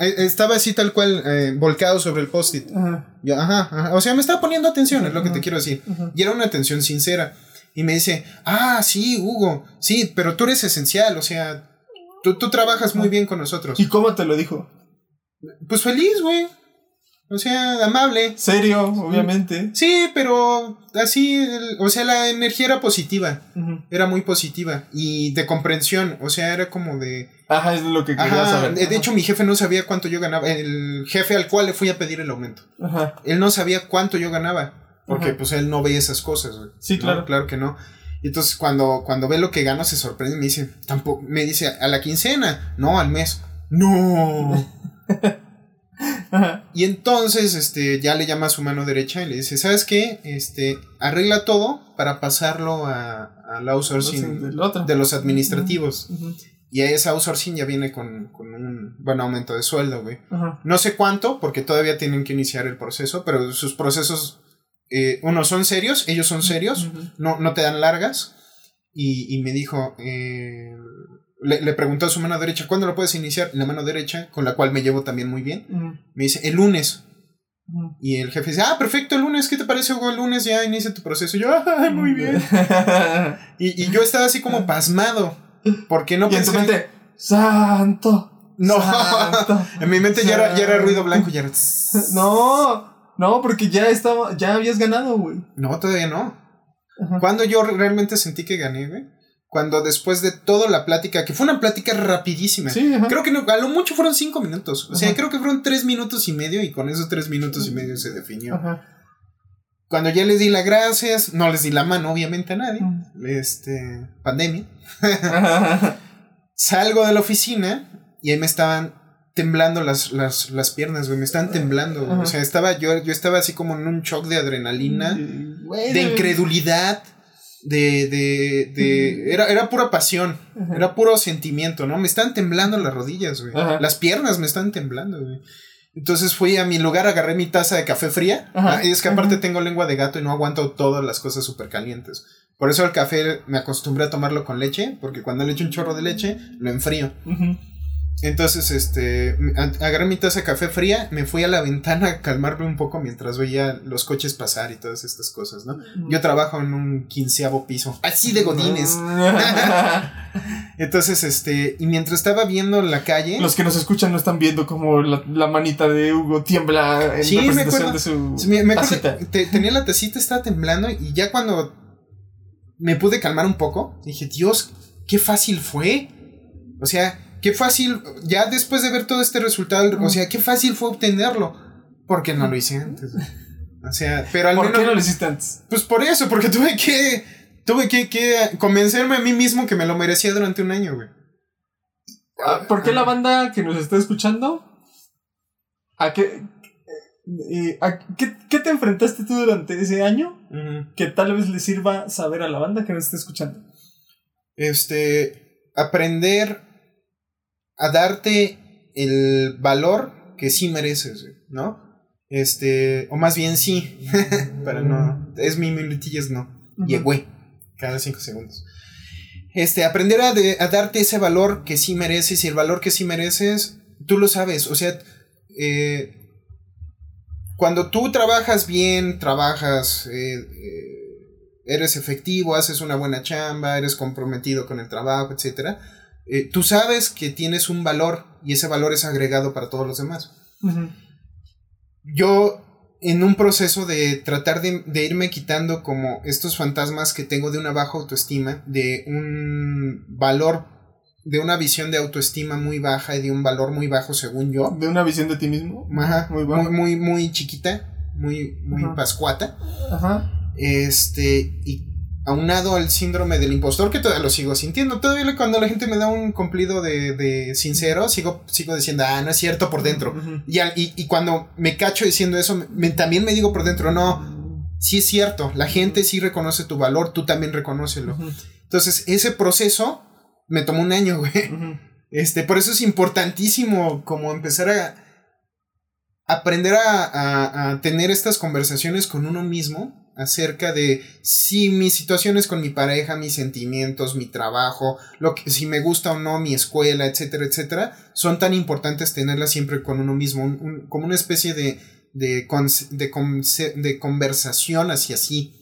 Eh, Estaba así tal cual, eh, volcado sobre el post-it. Ajá. O sea, me estaba poniendo atención, es lo que te quiero decir. Ajá. Y era una atención sincera. Y me dice, ah, sí, Hugo, sí, pero tú eres esencial, o sea, tú, tú trabajas muy bien con nosotros. ¿Y cómo te lo dijo? Pues feliz, güey. O sea, amable. Serio, obviamente. Sí, pero así, el- o sea, la energía era positiva. Era muy positiva. Y de comprensión, o sea, era como de... Ajá, es lo que quería Ajá, saber. de hecho mi jefe no sabía cuánto yo ganaba. El jefe al cual le fui a pedir el aumento. Ajá. Él no sabía cuánto yo ganaba. Porque Ajá. pues él no ve esas cosas. Sí, No, claro. Claro que no. Y entonces cuando, cuando ve lo que gano se sorprende y me dice, tampoco, me dice, a la quincena, no, al mes. No. Ajá. Y entonces, este, ya le llama a su mano derecha y le dice, ¿sabes qué? Este, arregla todo para pasarlo a, al outsourcing de los administrativos. Ujú. Y ese outsourcing ya viene con, con un buen aumento de sueldo, güey. Ajá. No sé cuánto, porque todavía tienen que iniciar el proceso, pero sus procesos, eh, unos son serios, ellos son serios, no, no te dan largas. Y, y me dijo, eh, le, le preguntó a su mano derecha, ¿cuándo lo puedes iniciar? La mano derecha, con la cual me llevo también muy bien, me dice, el lunes. Y el jefe dice, ah, perfecto, el lunes, ¿qué te parece, Hugo? El lunes ya inicia tu proceso. Y yo, ah, muy bien. Y, y yo estaba así como pasmado, porque no y en mente, santo. No. santo, En mi mente ya era, ya era ruido santo". blanco, ya era... No, no, porque ya estaba, ya habías ganado, güey. No, todavía no. Ajá. Cuando yo re- realmente sentí que gané, güey. Cuando después de toda la plática, que fue una plática rapidísima. Sí, ajá. Creo que no- a lo mucho fueron cinco minutos. O sea, Ajá. creo que fueron tres minutos y medio y con esos tres minutos y medio se definió. Ajá. Cuando ya les di las gracias, no les di la mano, obviamente, a nadie. Mm. Este, pandemia. Salgo de la oficina y ahí me estaban temblando las, las, las piernas, güey. Me estaban temblando, güey. O sea, estaba yo, yo estaba así como en un shock de adrenalina, de incredulidad, de, de, de, era, era pura pasión, era puro sentimiento, ¿no? Me estaban temblando las rodillas, güey. Las piernas me estaban temblando, güey. Entonces fui a mi lugar, agarré mi taza de café fría. Y es que aparte tengo lengua de gato y no aguanto todas las cosas súper calientes. Por eso el café me acostumbré a tomarlo con leche, porque cuando le echo un chorro de leche, lo enfrío. Entonces, este, agarré mi taza de café fría, me fui a la ventana a calmarme un poco mientras veía los coches pasar y todas estas cosas, ¿no? Yo trabajo en un quinceavo piso, así de godines. Entonces, este, y mientras estaba viendo la calle... Los que nos escuchan no están viendo como la, manita de Hugo tiembla en sí, representación de su me, me tenía la tacita, estaba temblando y ya cuando me pude calmar un poco, dije, Dios, qué fácil fue. O sea, qué fácil, ya después de ver todo este resultado, o sea, qué fácil fue obtenerlo. Porque no lo hice antes. O sea, pero al ¿Por menos. qué no lo hiciste antes? Pues por eso, porque tuve que. Tuve que, que convencerme a mí mismo que me lo merecía durante un año, güey. Ah, ¿Por qué la banda que nos está escuchando? ¿A qué, eh, ¿a qué, qué, te enfrentaste tú durante ese año? Que tal vez le sirva saber a la banda que nos está escuchando. Este. Aprender a darte el valor que sí mereces, ¿no? Este, o más bien sí, para no, es mi minutillas no, uh cada cinco segundos. Este, aprender a, a, darte ese valor que sí mereces y el valor que sí mereces, tú lo sabes, o sea, eh, cuando tú trabajas bien, trabajas, eh, eh, eres efectivo, haces una buena chamba, eres comprometido con el trabajo, etcétera, eh, tú sabes que tienes un valor y ese valor es agregado para todos los demás. Yo, en un proceso de tratar de, irme quitando como estos fantasmas que tengo de una baja autoestima, de un valor, de una visión de autoestima muy baja y de un valor muy bajo según yo. De una visión de ti mismo. muy, muy, muy, chiquita, muy, muy pascuata. Ajá. Este, y aunado al síndrome del impostor, que todavía lo sigo sintiendo. Todavía cuando la gente me da un cumplido de, de sincero, sigo, sigo diciendo, ah, no es cierto por dentro. y, y, cuando me cacho diciendo eso, también me digo por dentro, no, sí es cierto, la gente sí reconoce tu valor, tú también reconócelo. Entonces, ese proceso me tomó un año, güey. Este, por eso es importantísimo como empezar a aprender a, a tener estas conversaciones con uno mismo acerca de si mis situaciones con mi pareja, mis sentimientos, mi trabajo, lo que, si me gusta o no mi escuela, etcétera, etcétera, son tan importantes tenerlas siempre con uno mismo, como una especie de, de, de, conversación hacia sí.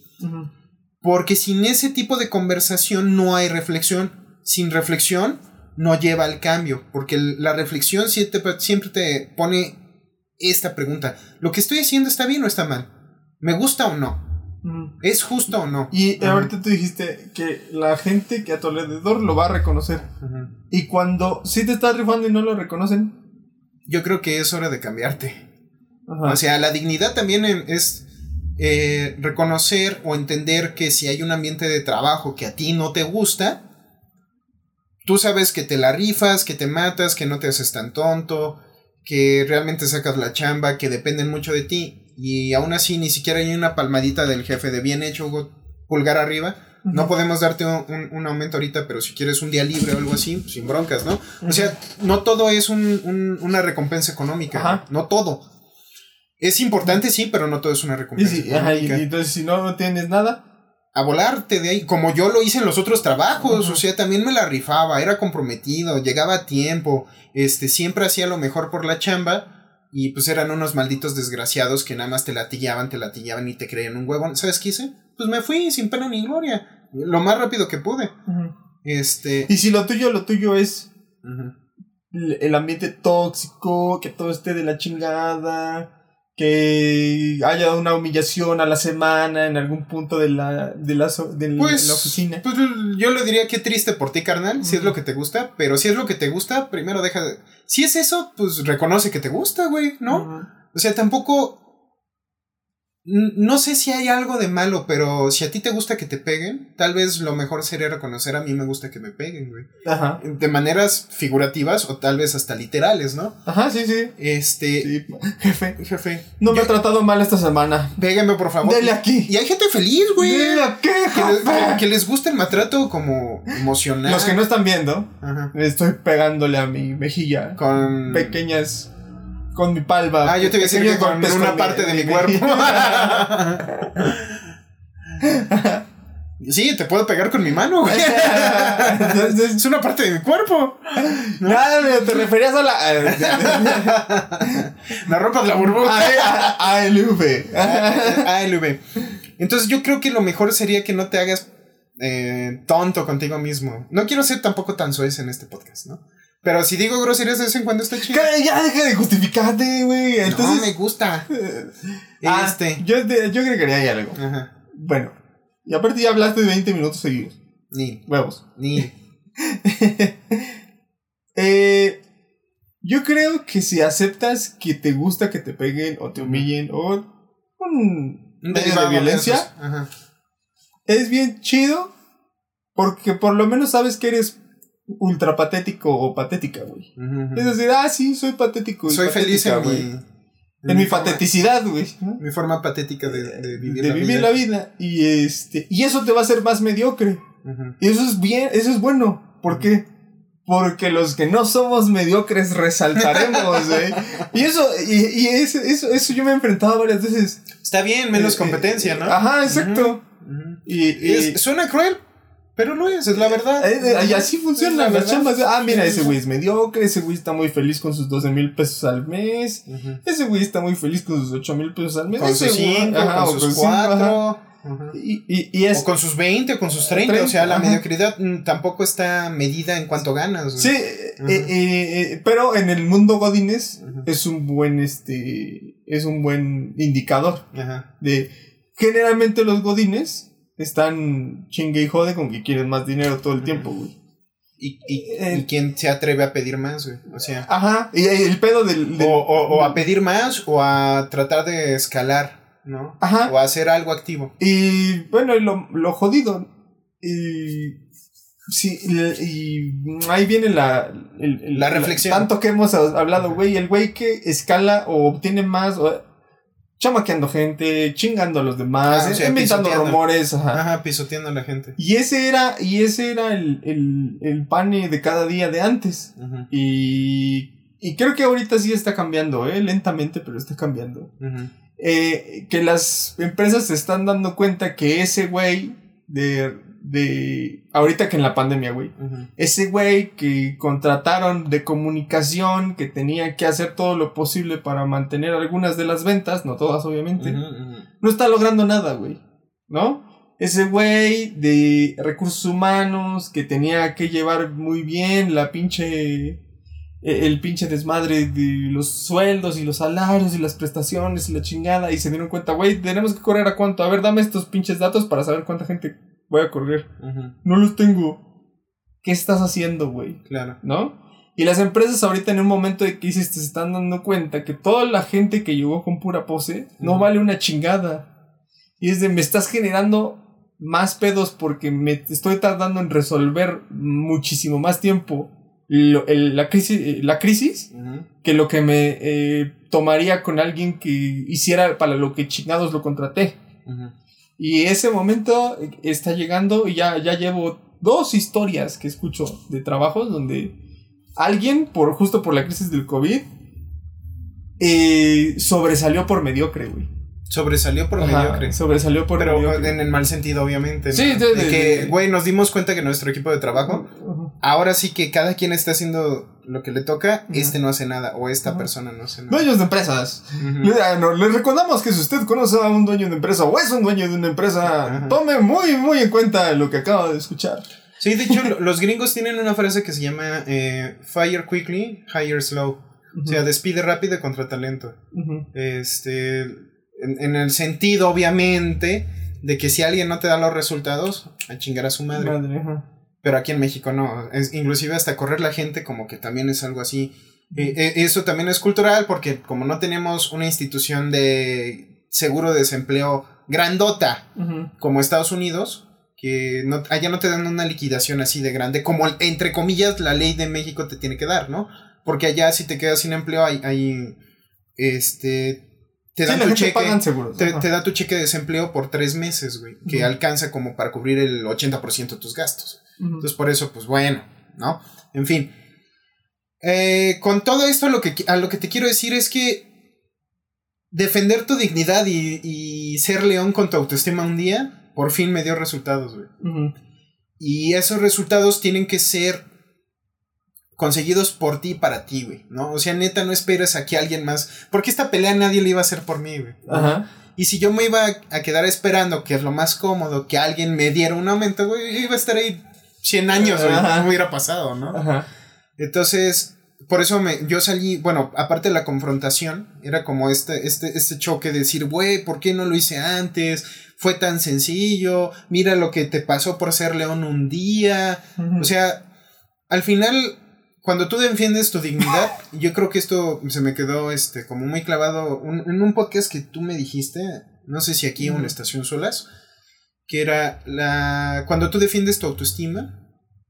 Porque sin ese tipo de conversación no hay reflexión. Sin reflexión no lleva al cambio, porque la reflexión siempre, siempre te pone esta pregunta, ¿lo que estoy haciendo está bien o está mal? ¿Me gusta o no? ¿Es justo o no? Y ahorita tú dijiste que la gente que a tu alrededor lo va a reconocer. Y cuando sí te estás rifando y no lo reconocen. Yo creo que es hora de cambiarte. O sea, la dignidad también es eh, reconocer o entender que si hay un ambiente de trabajo que a ti no te gusta, tú sabes que te la rifas, que te matas, que no te haces tan tonto, que realmente sacas la chamba, que dependen mucho de ti y aún así ni siquiera hay una palmadita del jefe de bien hecho, Hugo, pulgar arriba. No podemos darte un, aumento ahorita, pero si quieres un día libre o algo así, pues, sin broncas, ¿no? O sea, no todo es una recompensa económica, no todo. Es importante, sí, pero no todo es una recompensa económica. y entonces, si no tienes nada, a volarte de ahí, como yo lo hice en los otros trabajos, o sea, también me la rifaba, era comprometido, llegaba a tiempo, este, siempre hacía lo mejor por la chamba, y pues eran unos malditos desgraciados que nada más te latillaban, te latillaban y te creían un huevo. ¿Sabes qué hice? Pues me fui sin pena ni gloria. Lo más rápido que pude. Este. Y si lo tuyo, lo tuyo es. El ambiente tóxico, que todo esté de la chingada que haya una humillación a la semana en algún punto de la, de la, de pues, la oficina. Pues yo le diría que triste por ti, carnal, si es lo que te gusta, pero si es lo que te gusta, primero deja de... Si es eso, pues reconoce que te gusta, güey, ¿no? O sea, tampoco... No sé si hay algo de malo, pero si a ti te gusta que te peguen, tal vez lo mejor sería reconocer a mí me gusta que me peguen, güey. Ajá. De maneras figurativas o tal vez hasta literales, ¿no? Ajá, sí, sí. Este, Sí, Jefe, jefe, no me yo- ha tratado mal esta semana. pégame por favor. Dele aquí. Y hay gente feliz, güey. Dele aquí, Que, le- jefe. que les gusta el maltrato como emocional. Los que no están viendo, Ajá. estoy pegándole a mi mejilla. Con. Pequeñas. Con mi palma. Ah, yo te iba a decir que con una parte de mi cuerpo. sí, te puedo pegar con mi mano, güey. Es una parte de mi cuerpo. nada, te referías a la. Me rompas la burbuja. ALV. ALV. Entonces yo creo que lo mejor sería que no te hagas eh, tonto contigo mismo. No quiero ser tampoco tan suez en este podcast, ¿no? Pero si digo groserías de vez en cuando está chido. Ya deja de justificarte, güey. no Entonces. me gusta. Ah, Este. yo, yo agregaría ahí algo. Ajá. Bueno, y aparte ya hablaste de 20 minutos seguidos. Ni, Huevos. ni. Eh, yo creo que si aceptas que te gusta que te peguen o te humillen o un medio de violencia. Ajá. es bien chido porque por lo menos sabes que eres ultra patético o patética, güey. Es decir, ah, sí, soy patético. Soy feliz en güey. mi. En mi forma- pateticidad, güey. ¿no? Mi forma patética de, de vivir, de la, vivir vida. la vida. Y este. Y eso te va a hacer más mediocre. Y eso es bien, eso es bueno. ¿Por qué? Porque los que no somos mediocres resaltaremos, güey. Y eso, y, y eso, eso, eso yo me he enfrentado varias veces. Está bien, menos Eh, competencia, eh, ¿no? Ajá, exacto. Y, y- Es- suena cruel, pero lo es, es la verdad. eh, eh, y así Es funcionan la chambas. Ah, mira, ese güey es mediocre, ese güey está muy feliz con sus 12 mil pesos al mes. Ujú. Ese güey está muy feliz con sus 8 mil pesos al mes. Con Ese sus güey- 5, ajá, o con sus cinco, ajá. 4. Y, y, y es. O con sus 20 o con sus 30. 30, o sea, la mediocridad mm, tampoco está medida en cuánto ganas. güey. Sí, eh, eh, eh, pero en el mundo Godines es un buen este es un buen indicador de generalmente los Godines están chingue y jode con que quieren más dinero todo el tiempo, güey. ¿Y, y, Eh, y quién se atreve a pedir más, güey? O sea, Ajá, y el pedo del, del- o, o- o a pedir más o a tratar de escalar, ¿no? Ajá. O a hacer algo activo. Y bueno, y lo, lo jodido. Y. Sí, y ahí viene la, el- el- La reflexión. tanto que hemos hablado, güey. El güey que escala o obtiene más, o, chamaqueando gente, chingando a los demás, Ah, o sea, inventando rumores. Ajá. Ajá, pisoteando a la gente. Y ese era, y ese era el, el, el pane de cada día de antes. Y, y creo que ahorita sí está cambiando, ¿eh? lentamente, pero está cambiando eh, que las empresas se están dando cuenta que ese güey de, de ahorita que en la pandemia, güey, ese güey que contrataron de comunicación, que tenía que hacer todo lo posible para mantener algunas de las ventas, no todas obviamente, no está logrando nada, güey, ¿no? Ese güey de recursos humanos que tenía que llevar muy bien la pinche eh, el pinche desmadre de los sueldos y los salarios y las prestaciones y la chingada y se dieron cuenta, güey, tenemos que correr a cuánto, a ver, dame estos pinches datos para saber cuánta gente voy a correr. No los tengo. ¿Qué estás haciendo, güey? Claro. ¿No? Y las empresas ahorita en un momento de crisis se están dando cuenta que toda la gente que llegó con pura pose no vale una chingada. Y es de, me estás generando más pedos porque me estoy tardando en resolver muchísimo más tiempo lo- el- la, crisis, la crisis que lo que me eh, tomaría con alguien que hiciera para lo que chingados lo contraté. Ujú. Y ese momento está llegando y ya, ya llevo dos historias que escucho de trabajos donde alguien, por, justo por la crisis del COVID, eh, sobresalió por mediocre, güey. Sobresalió por Ajá, mediocre. Sobresalió por Pero mediocre. en el mal sentido, obviamente. ¿no? Sí, de- De de- que, güey, nos dimos cuenta que nuestro equipo de trabajo. Ahora sí que cada quien está haciendo lo que le toca, este no hace nada, o esta persona no hace nada. Dueños de empresas. Le, ah, no, recordamos que si usted conoce a un dueño de empresa o es un dueño de una empresa, tome muy, muy en cuenta lo que acaba de escuchar. Sí, de hecho, lo- los gringos tienen una frase que se llama eh, Fire quickly, hire slow. O sea, despide rápido contra talento. Este, en, en el sentido, obviamente, de que si alguien no te da los resultados, a chingar a su madre. Madre. Pero aquí en México no. Es, inclusive hasta correr la gente como que también es algo así. Eh, eh, eso también es cultural porque como no tenemos una institución de seguro de desempleo grandota como Estados Unidos, que no, allá no te dan una liquidación así de grande, como entre comillas la ley de México te tiene que dar, ¿no? Porque allá si te quedas sin empleo, hay, hay este, te Sí, dan tu cheque. pagan seguros. Te, da tu cheque de desempleo por tres meses, güey, que alcanza como para cubrir el 80% de tus gastos. Entonces, por eso, pues bueno, ¿no? En fin. Eh, con todo esto, lo que, a lo que te quiero decir es que defender tu dignidad y, y ser león con tu autoestima un día, por fin me dio resultados, güey. Y esos resultados tienen que ser conseguidos por ti y para ti, güey, ¿no? O sea, neta, no esperes a que alguien más... Porque esta pelea nadie la iba a hacer por mí, güey. ¿no? Ajá. Y si yo me iba a- a quedar esperando, que es lo más cómodo, que alguien me diera un aumento, güey, yo iba a estar ahí 100 años, Ajá. no hubiera pasado, ¿no? Ajá. Entonces, por eso me, yo salí, bueno, aparte de la confrontación, era como este, este, este choque de decir, güey, ¿por qué no lo hice antes? Fue tan sencillo, mira lo que te pasó por ser león un día. O sea, al final, cuando tú defiendes tu dignidad, yo creo que esto se me quedó este, como muy clavado un- en un podcast que tú me dijiste, no sé si aquí o en la estación Solas, que era la cuando tú defiendes tu autoestima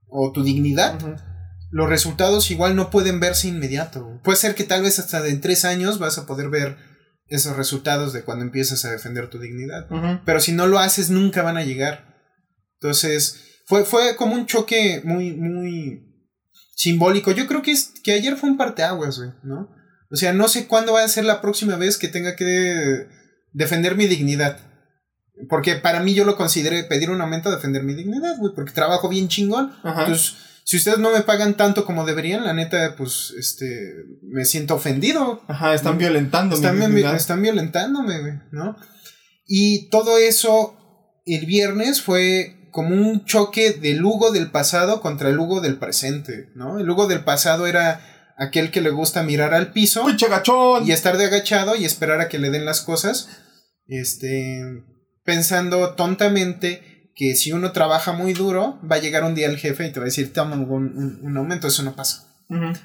o tu dignidad, los resultados igual no pueden verse inmediato. Puede ser que tal vez hasta de en tres años vas a poder ver esos resultados de cuando empiezas a defender tu dignidad. Pero si no lo haces, nunca van a llegar. Entonces, fue, fue como un choque muy, muy simbólico. Yo creo que, es, que ayer fue un parteaguas, güey, ¿no? O sea, no sé cuándo va a ser la próxima vez que tenga que defender mi dignidad. Porque para mí yo lo consideré pedir un aumento a defender mi dignidad, güey, porque trabajo bien chingón. Ajá. Entonces, si ustedes no me pagan tanto como deberían, la neta, pues, este, me siento ofendido. Ajá, están violentando Están, mi dignidad. están violentándome, güey, ¿no? Y todo eso el viernes fue como un choque del Hugo del pasado contra el Hugo del presente, ¿no? El Hugo del pasado era aquel que le gusta mirar al piso ¡Pinche gachón! y estar de agachado y esperar a que le den las cosas, este, pensando tontamente que si uno trabaja muy duro, va a llegar un día el jefe y te va a decir, toma un, un- un aumento, eso no pasa.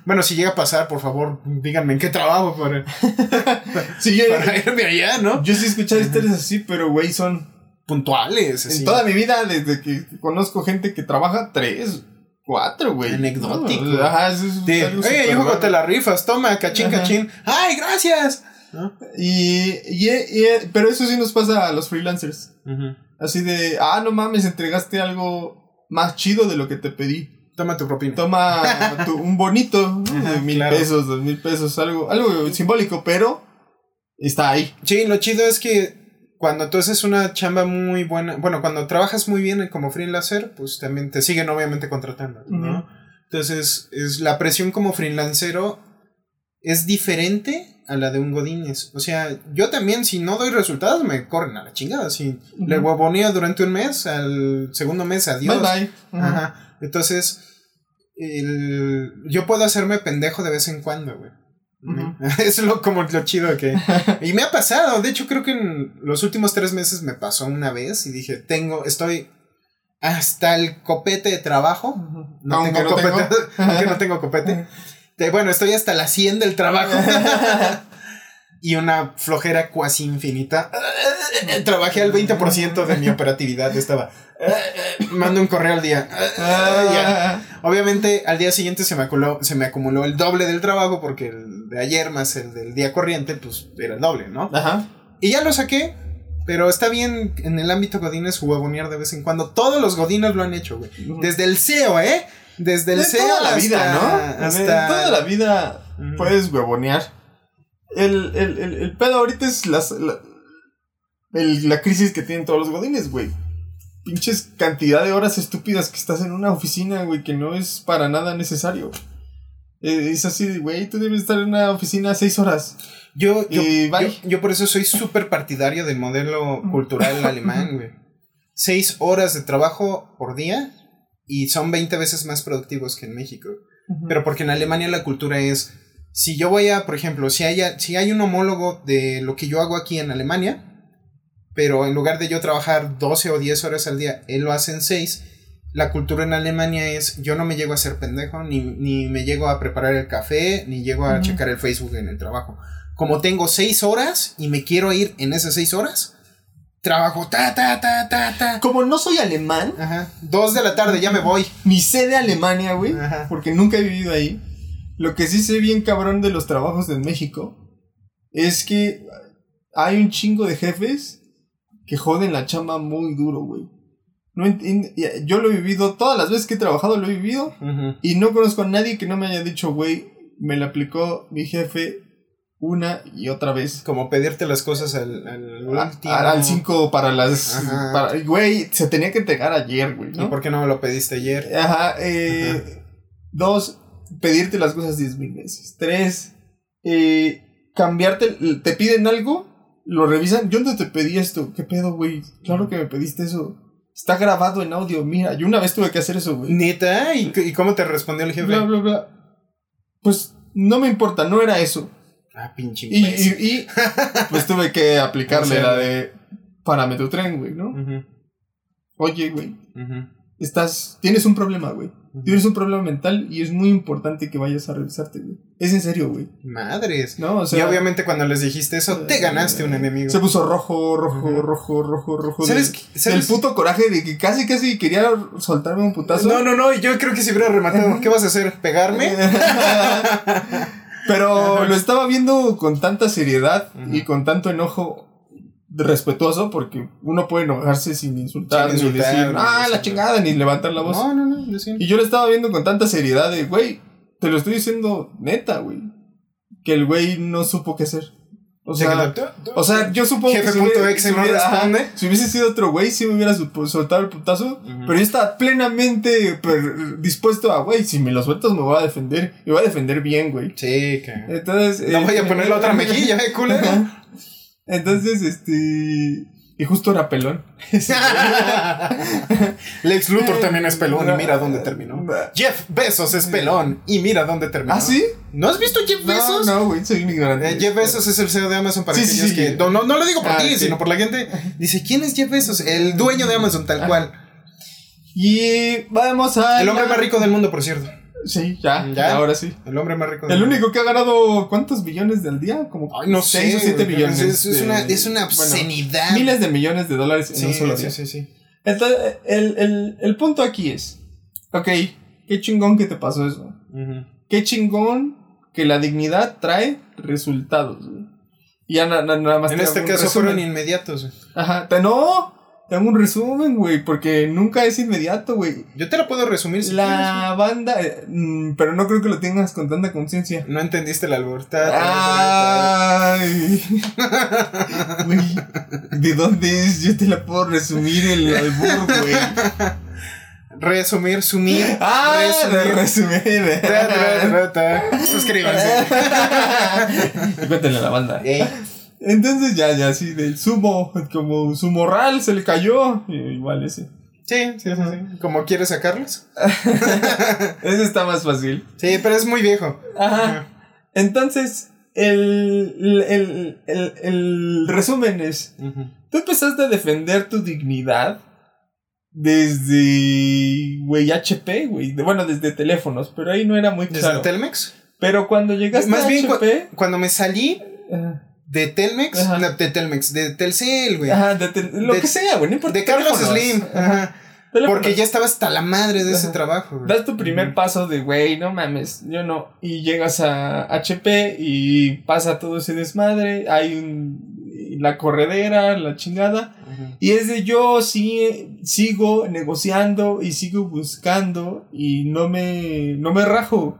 Bueno, si llega a pasar, por favor, díganme en qué trabajo para, Sí, yo, para irme allá, ¿no? yo sí he escuchado historias así, pero güey, son. Puntuales, así. En toda mi vida, desde que conozco gente que trabaja, tres, cuatro, güey. Anecdótico. No, Ajá, eso es De, algo oye, hijo, te la rifas, toma, cachín, Ajá. cachín. ¡Ay, gracias! ¿No? Y, y, y- pero eso sí nos pasa a los freelancers. Así de, ah, no mames, entregaste algo más chido de lo que te pedí. Toma tu propina. Toma tu- un bonito, ¿no? Ajá, de mil claro. pesos, dos mil pesos, algo, algo simbólico, pero está ahí. Sí, lo chido es que cuando tú haces una chamba muy buena, bueno, cuando trabajas muy bien como freelancer, pues también te siguen obviamente contratando. Entonces, es la presión como freelancero es diferente a la de un Godínez. O sea, yo también, si no doy resultados, me corren a la chingada. Si le huevoneo durante un mes, al segundo mes, adiós. Bye bye. Ajá. Ajá. Entonces, el- yo puedo hacerme pendejo de vez en cuando, güey. Es lo como lo chido que. Y me ha pasado. De hecho, creo que en los últimos tres meses me pasó una vez y dije, tengo, estoy hasta el copete de trabajo. No Aunque tengo no copete. tengo. aunque no tengo copete. De- bueno, estoy hasta la 100 del trabajo. y una flojera cuasi infinita. Trabajé al 20% de mi operatividad. Estaba. Mando un correo al día. Ya. Obviamente, al día siguiente se me, acumuló, se me acumuló el doble del trabajo porque el de ayer más el del día corriente, pues era el doble, ¿no? Ajá. Y ya lo saqué, pero está bien en el ámbito godines huevonear de vez en cuando. Todos los godines lo han hecho, güey. Desde el SEO, ¿eh? Desde el de toda la hasta- vida, ¿no? Hasta... Toda la vida puedes huevonear. El, el, el, el pedo ahorita es las, la, el- la crisis que tienen todos los godines, güey. Pinches cantidad de horas estúpidas que estás en una oficina, güey, que no es para nada necesario. Eh, es así güey, tú debes estar en una oficina seis horas. Yo, yo, yo, yo por eso soy súper partidario del modelo cultural alemán, güey. Seis horas de trabajo por día y son 20 veces más productivos que en México. Pero porque en Alemania la cultura es, si yo voy a, por ejemplo, si hay, si hay un homólogo de lo que yo hago aquí en Alemania, pero en lugar de yo trabajar 12 o 10 horas al día, él lo hace en 6, la cultura en Alemania es, yo no me llego a ser pendejo, ni, ni me llego a preparar el café, ni llego a Ujú. checar el Facebook en el trabajo. como tengo seis horas y me quiero ir en esas seis horas, trabajo ta, ta, ta, ta, ta. Como no soy alemán, Ajá. Dos de la tarde, ya me voy. ni sé de Alemania, güey, porque nunca he vivido ahí. Lo que sí sé bien cabrón de los trabajos en México es que hay un chingo de jefes que joden la chamba muy duro, güey. No yo lo he vivido, todas las veces que he trabajado lo he vivido y no conozco a nadie que no me haya dicho, güey, me la aplicó mi jefe una y otra vez. Como pedirte las cosas al, al A- último. a- al 5 para las... Para- Güey, se tenía que entregar ayer, güey, ¿Y ¿no? por qué no me lo pediste ayer? Ajá, eh, Dos, pedirte las cosas diez mil veces. Tres, eh, cambiarte, te piden algo, lo revisan. Yo no te pedí esto. ¿Qué pedo, güey? Claro que me pediste eso. Está grabado en audio. Mira, yo una vez tuve que hacer eso, güey. ¿Neta? ¿Y, y cómo te respondió el jefe? Bla, bla, bla. Pues no me importa, no era eso. Ah, pinche Y, y, y, pues tuve que aplicarle la de párame tu tren, güey, ¿no? Oye, güey, estás, tienes un problema, güey. Tienes un problema mental y es muy importante que vayas a revisarte, güey. Es en serio, güey. Madres. ¿No? O sea, y obviamente cuando les dijiste eso, te ganaste un enemigo. Se puso rojo, rojo, rojo, rojo, rojo. ¿Sabes? ¿Sabes? del puto coraje de que casi, casi quería soltarme un putazo. No, no, no, yo creo que si hubiera rematado, ¿qué vas a hacer? ¿Pegarme? Pero lo estaba viendo con tanta seriedad y con tanto enojo respetuoso porque uno puede enojarse sin insultar, Sin insultar, ni decir, ah, la nada". chingada, ni levantar la voz. No, no, no, yo sí. Y yo le estaba viendo con tanta seriedad de, güey, te lo estoy diciendo neta, güey. Que el güey no supo qué hacer. O sea, o sea, yo supongo que si hubiera- Jefe.exe si no hubiera- ajá, responde. si hubiese sido otro güey, sí me hubiera supo- soltado el putazo. Pero yo estaba plenamente dispuesto a, güey, si me lo sueltas me voy a defender. Y voy a defender bien, güey. Sí, que... Entonces. No eh, voy a poner la otra mejilla, eh, culero. Entonces, este. Y justo era pelón. Lex Luthor también es pelón y mira dónde terminó. Jeff Bezos es pelón y mira dónde terminó. ¿Ah, sí? ¿No has visto Jeff No, Bezos? no, güey, soy un ignorante. Eh, Jeff Bezos es el CEO de Amazon para Sí, sí, aquellos sí. que. No, no, no lo digo por Ah, ti, sino por la gente. Dice: ¿Quién es Jeff Bezos? El dueño de Amazon, tal Ah. cual. Y vamos a. El hombre más rico del mundo, por cierto. Sí, ya, ¿Ya? ahora sí. El hombre más rico El mundo. único que ha ganado, ¿cuántos billones del día? Como Ay, no seis sé. o siete güey, billones. Es, es de- una, es una bueno, obscenidad. miles de millones de dólares en Sí, un solo sí, día. sí, sí. Entonces, el, el, el punto aquí es, ok, qué chingón que te pasó eso. Qué chingón que la dignidad trae resultados, güey. Y ya na- na- nada más En te este caso fueron inmediatos. güey. Ajá, te, no, te hago un resumen, güey, porque nunca es inmediato, güey. Yo te lo puedo resumir si La banda, eh, mm, pero no creo que lo tengas con tanta conciencia. No entendiste el ta- Ay, güey, ¿de dónde es? Yo te la puedo resumir el albur, güey. Resumir, sumir. Ah, resumir. resumir. Ta- ta- ta- ta. Suscríbanse. Y cuéntale a la banda. Ey. Entonces ya, ya, sí, del sumo, como su morral se le cayó. Igual ese. Sí, sí, sí, sí. ¿Cómo quieres sacarlos? Ese está más fácil. Sí, pero es muy viejo. Ajá. Entonces, el, el, el, el, el resumen es, tú empezaste a defender tu dignidad desde, güey, HP, güey. de- Bueno, desde teléfonos, pero ahí no era muy ¿Desde claro. Telmex? Pero cuando llegaste Más a bien, cu- HP... cuando me salí ajá, de Telmex, Ajá. no, de Telmex, de Telcel, güey. Ajá, de tel- lo De- que sea, güey, no importa. De Carlos teléfonos. Slim. Ajá. Porque ya estaba hasta la madre de ese trabajo, güey. Das tu primer paso de, güey, no mames, yo no. Y llegas a HP y pasa todo ese desmadre. Hay un, la corredera, la chingada. Y es de yo sí sigo negociando y sigo buscando y no me, no me rajo.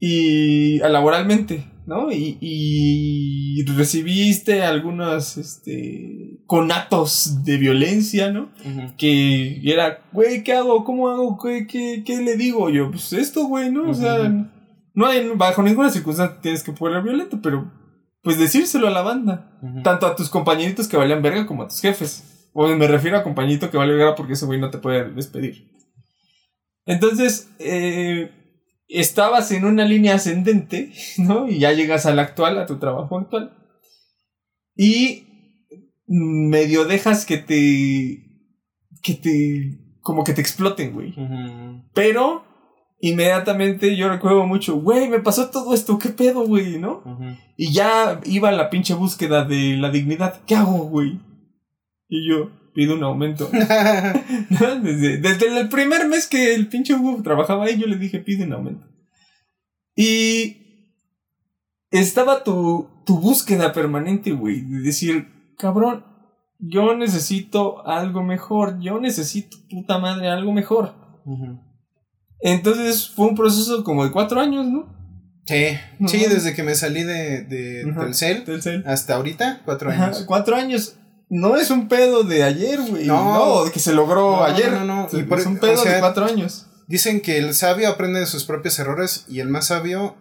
Y laboralmente, ¿no? Y, y recibiste algunos este, conatos de violencia, ¿no? Que era, güey, ¿qué hago? ¿Cómo hago? ¿Qué, qué, qué le digo? Yo, pues esto, güey, ¿no? O sea, no hay, bajo ninguna circunstancia tienes que poner violento, pero pues decírselo a la banda. Tanto a tus compañeritos que valían verga como a tus jefes. O me refiero a compañito que vale verga porque ese güey no te puede despedir. Entonces, eh, estabas en una línea ascendente, ¿no? Y ya llegas al actual, a tu trabajo actual. Y medio dejas que te. que te. como que te exploten, güey. Pero inmediatamente yo recuerdo mucho, güey, me pasó todo esto, ¿qué pedo, güey? ¿No? Y ya iba la pinche búsqueda de la dignidad. ¿Qué hago, güey? Y yo pido un aumento. ¿No? Desde, desde el primer mes que el pinche Hugo trabajaba ahí, yo le dije, pide un aumento. Y estaba tu, tu búsqueda permanente, güey. De decir, cabrón, yo necesito algo mejor. Yo necesito, puta madre, algo mejor. Entonces fue un proceso como de cuatro años, ¿no? Sí, sí, desde que me salí de, de Ajá. Telcel Telcel. hasta ahorita, cuatro años. cuatro años. No es un pedo de ayer, güey. No. No, de que se logró No, ayer. no, no, y por- es un o pedo sea, de cuatro años. Dicen que el sabio aprende de sus propios errores y el más sabio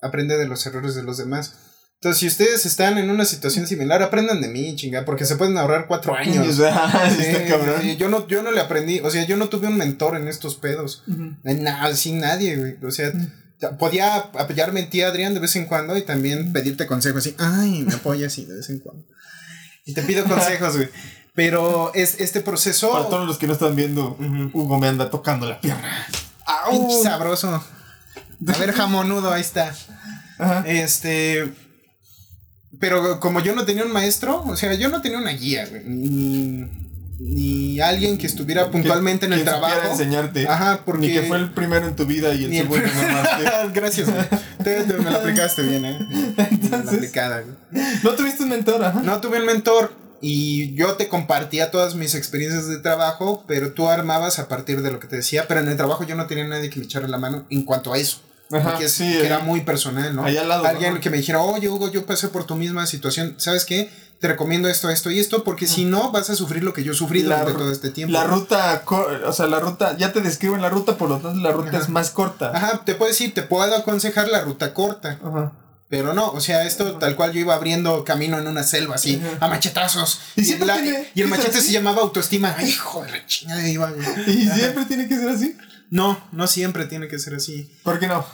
aprende de los errores de los demás. Entonces, si ustedes están en una situación similar, aprendan de mí, chinga, porque se pueden ahorrar cuatro años. Sí, yo, no, yo no le aprendí, o sea, yo no tuve un mentor en estos pedos. Ujú. Nada, sin nadie, güey. O sea, podía apoyarme en ti, Adrián, de vez en cuando y también pedirte consejos así. Ay, me apoyas así de vez en cuando. Y te pido consejos, güey. Pero es este proceso. Para todos los que no están viendo. Hugo me anda tocando la pierna. Pinche sabroso. A ver, jamonudo, ahí está. Ajá. Este. Pero como yo no tenía un maestro, o sea, yo no tenía una guía, güey. Ni, alguien que estuviera puntualmente en el Que trabajo. enseñarte. Ajá, porque. Ni que fue el primero en tu vida y el Ni el segundo en amarte. Gracias. Te- te- me la aplicaste bien, eh. Entonces- aplicada. No tuviste un mentor, ajá. No tuve un mentor y yo te compartía todas mis experiencias de trabajo, pero tú armabas a partir de lo que te decía. Pero en el trabajo yo no tenía nadie que me echara la mano en cuanto a eso. Ajá, porque es- sí, que era muy personal, ¿no? ahí al lado, Alguien ajá. que me dijera, oye, Hugo, yo pasé por tu misma situación. ¿Sabes qué? Te recomiendo esto, esto y esto, porque si no, vas a sufrir lo que yo sufrí La durante todo este tiempo. La ruta, o sea, la ruta, ya te describen la ruta, por lo tanto la ruta Ajá. es más corta. Ajá, te puedo decir, te puedo aconsejar la ruta corta. Ajá. Pero no, o sea, esto tal cual yo iba abriendo camino en una selva así, Ajá. a machetazos. Y Y, siempre la- tiene- y el ¿es machete se llamaba autoestima. Ay, hijo de la chingada iba. Y siempre tiene que ser así. No, no siempre tiene que ser así. ¿Por qué no?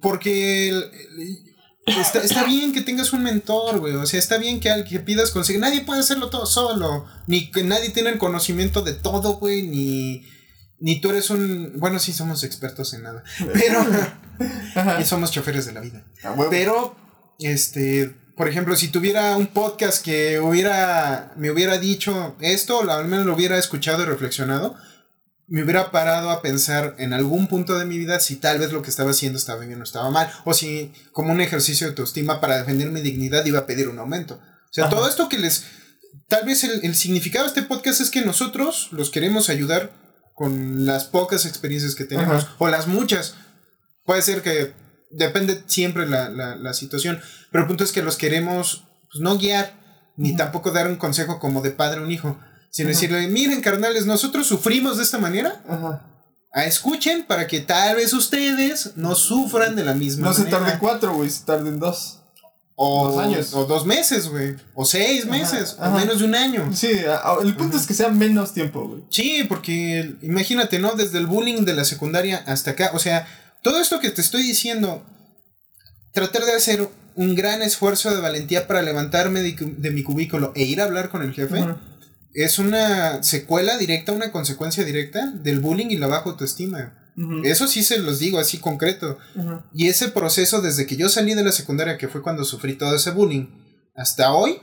Porque el- el- está, está bien que tengas un mentor, güey. O sea, está bien que al que pidas conseguir. Nadie puede hacerlo todo solo. Ni que nadie tiene el conocimiento de todo, güey. Ni, ni tú eres un. Bueno, sí, somos expertos en nada. Pero. Y somos choferes de la vida. Pero, este, por ejemplo, si tuviera un podcast que hubiera, me hubiera dicho esto, o al menos lo hubiera escuchado y reflexionado, me hubiera parado a pensar en algún punto de mi vida si tal vez lo que estaba haciendo estaba bien o estaba mal, o si como un ejercicio de autoestima para defender mi dignidad iba a pedir un aumento. O sea, Ajá. todo esto que les... Tal vez el, el significado de este podcast es que nosotros los queremos ayudar con las pocas experiencias que tenemos, Ajá. o las muchas. Puede ser que depende siempre la, la, la situación, pero el punto es que los queremos pues, no guiar, ni Ujú. tampoco dar un consejo como de padre a un hijo, sino Ajá. decirle, miren carnales, nosotros sufrimos de esta manera, Ajá. a escuchen para que tal vez ustedes no sufran de la misma No se manera. tarde cuatro, güey, se tarden dos. o dos años. O dos meses, güey. O seis Ajá, meses, ajá. o menos de un año. Sí, el punto es que sea menos tiempo, güey. Sí, porque imagínate, ¿no? Desde el bullying de la secundaria hasta acá. O sea, todo esto que te estoy diciendo, tratar de hacer un gran esfuerzo de valentía para levantarme de, de mi cubículo e ir a hablar con el jefe, Ujú. Es una secuela directa, una consecuencia directa del bullying y la baja autoestima. Eso sí se los digo así concreto. Y ese proceso desde que yo salí de la secundaria, que fue cuando sufrí todo ese bullying, hasta hoy,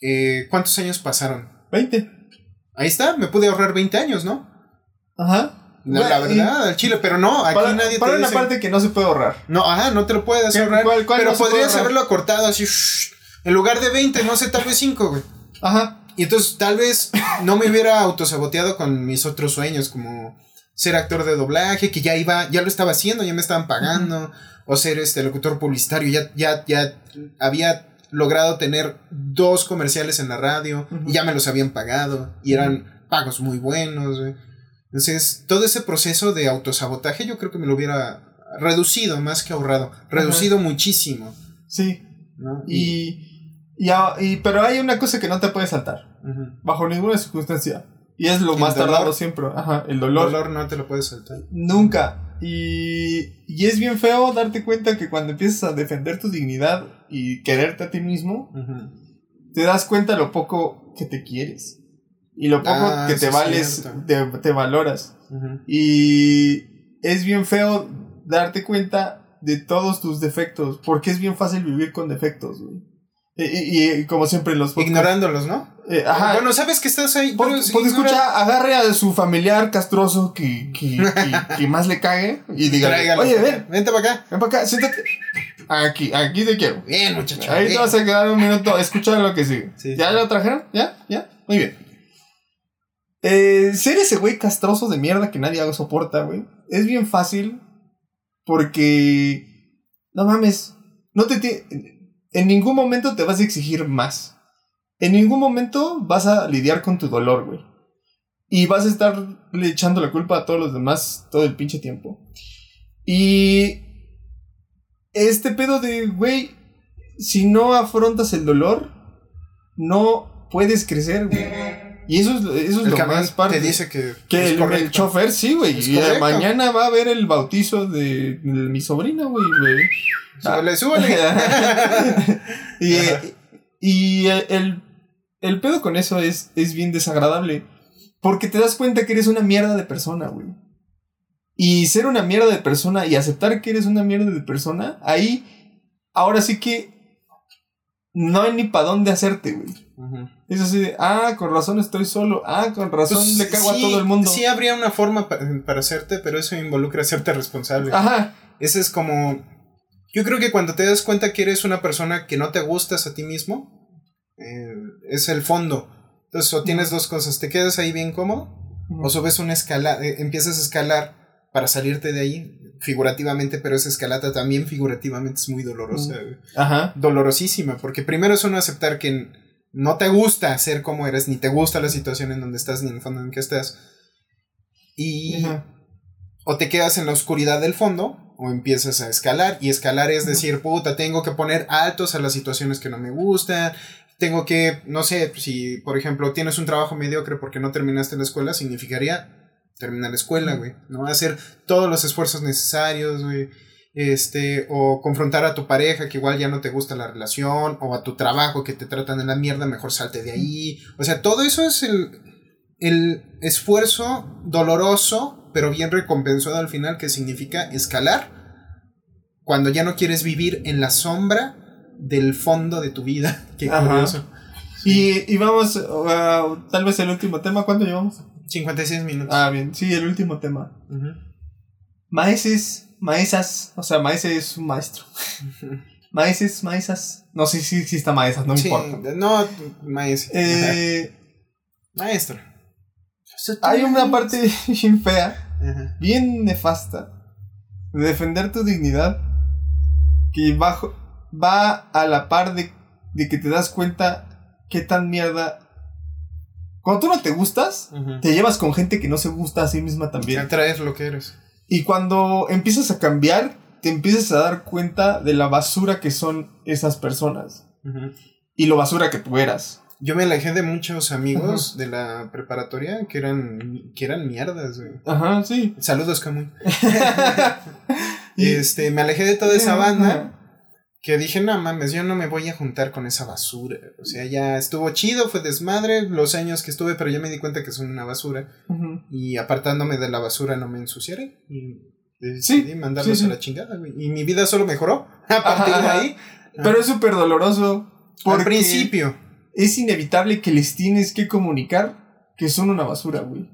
eh, ¿cuántos años pasaron? 20. Ahí está, me pude ahorrar 20 años, ¿no? Ajá. No, la verdad, al chile, pero no, aquí Para, nadie para te una dice. parte que no se puede ahorrar. No, ajá, no te lo puedes ¿Qué- ahorrar. cuál- cuál pero no podrías haberlo acortado así, shh, en lugar de 20, no sé, tal vez 5, güey. Ajá. Y entonces tal vez no me hubiera autosaboteado con mis otros sueños, como ser actor de doblaje, que ya iba, ya lo estaba haciendo, ya me estaban pagando, o ser este locutor publicitario, ya, ya, ya había logrado tener dos comerciales en la radio, y ya me los habían pagado, y eran pagos muy buenos, güey. Entonces, todo ese proceso de autosabotaje yo creo que me lo hubiera reducido más que ahorrado, reducido muchísimo, Sí. ¿no? Y, y, a- y- Pero hay una cosa que no te puede saltar. Bajo ninguna circunstancia. Y es lo El más dolor. tardado siempre. Ajá. El el dolor. dolor no te lo puedes saltar. Nunca. Y, y es bien feo darte cuenta que cuando empiezas a defender tu dignidad y quererte a ti mismo, te das cuenta lo poco que te quieres. Y lo poco Ah, que te es vales, te, te valoras. Y, es bien feo darte cuenta de todos tus defectos, porque es bien fácil vivir con defectos, güey. Y, y- y como siempre los podcasts- Ignorándolos, ¿no? Eh, ajá. Bueno, sabes que estás ahí. Porque, escucha, agarre a su familiar castroso que, que, que, que más le cague y diga, oye, ven, Vente para acá. ven para acá, siéntate. Aquí, aquí te quiero. Bien, muchacho. Ahí te bien. vas a quedar un minuto, escucha lo que sigue. Sí. ¿Ya lo trajeron? ¿Ya? ¿Ya? Muy bien. Eh, ser ese güey castroso de mierda que nadie soporta, güey, es bien fácil porque, no mames, no te en ningún momento te vas a exigir más. En ningún momento vas a lidiar con tu dolor, güey. Y vas a estar le echando la culpa a todos los demás todo el pinche tiempo. Y este pedo de, güey, si no afrontas el dolor, no puedes crecer, güey. Y eso es, eso es El lo más parte. te dice que. Que el, chofer, sí, güey. Y correcto. mañana va a haber el bautizo de, de mi sobrina, güey. güey. Súbele, súbele. y y el, el pedo con eso es, es bien desagradable. Porque te das cuenta que eres una mierda de persona, güey. Y ser una mierda de persona y aceptar que eres una mierda de persona, ahí, ahora sí que no hay ni para dónde hacerte, güey. Es así de, ah, con razón estoy solo, ah, con razón Pues, le cago sí, a todo el mundo. Sí, habría una forma pa- para hacerte, pero eso involucra hacerte responsable. Ajá, Ese es como. Yo creo que cuando te das cuenta que eres una persona que no te gustas a ti mismo, eh, es el fondo. Entonces, o tienes dos cosas: te quedas ahí bien cómodo, o subes una escala, eh, empiezas a escalar para salirte de ahí, figurativamente, pero esa escalata también figurativamente es muy dolorosa, ajá. dolorosísima, porque primero es uno aceptar que no te gusta ser como eres, ni te gusta la situación en donde estás, ni en el fondo en que estás. Y o te quedas en la oscuridad del fondo, o empiezas a escalar, y escalar es decir, puta, tengo que poner altos a las situaciones que no me gustan, tengo que, no sé, si por ejemplo tienes un trabajo mediocre porque no terminaste la escuela, significaría terminar la escuela, güey, ¿no? Hacer todos los esfuerzos necesarios, güey. Este, o confrontar a tu pareja que igual ya no te gusta la relación, o a tu trabajo que te tratan de la mierda, mejor salte de ahí. O sea, todo eso es el, el esfuerzo doloroso, pero bien recompensado al final, que significa escalar cuando ya no quieres vivir en la sombra del fondo de tu vida. Qué Ajá. curioso. Y, y vamos, a tal vez el último tema, ¿cuánto llevamos? 56 minutos. Ah, bien, sí, el último tema. Ujú. Maeses, maesas, o sea, maese es un maestro. Maeses, maesas. No sé si exista maesas, no me Sí, importa. no, maestro. Eh, maestro. hay una parte bien fea, Ajá. bien nefasta, de defender tu dignidad, que bajo, va a la par de, de que te das cuenta qué tan mierda. Cuando tú no te gustas, te llevas con gente que no se gusta a sí misma también. Atraes lo que eres. Y cuando empiezas a cambiar, te empiezas a dar cuenta de la basura que son esas personas. Y lo basura que tú eras. Yo me alejé de muchos amigos de la preparatoria que eran, que eran mierdas, güey. Ajá, sí. Saludos, Camuy. Y- Este, me alejé de toda esa banda. Que dije, no mames, yo no me voy a juntar con esa basura. O sea, ya estuvo chido, fue desmadre los años que estuve, pero ya me di cuenta que son una basura. Y apartándome de la basura no me ensuciaré. Y decidí Sí, mandarlos sí, sí. a la chingada, güey. Y mi vida solo mejoró a partir de Ajá. ahí. Pero es súper doloroso. Porque principio. es inevitable que les tienes que comunicar que son una basura, güey.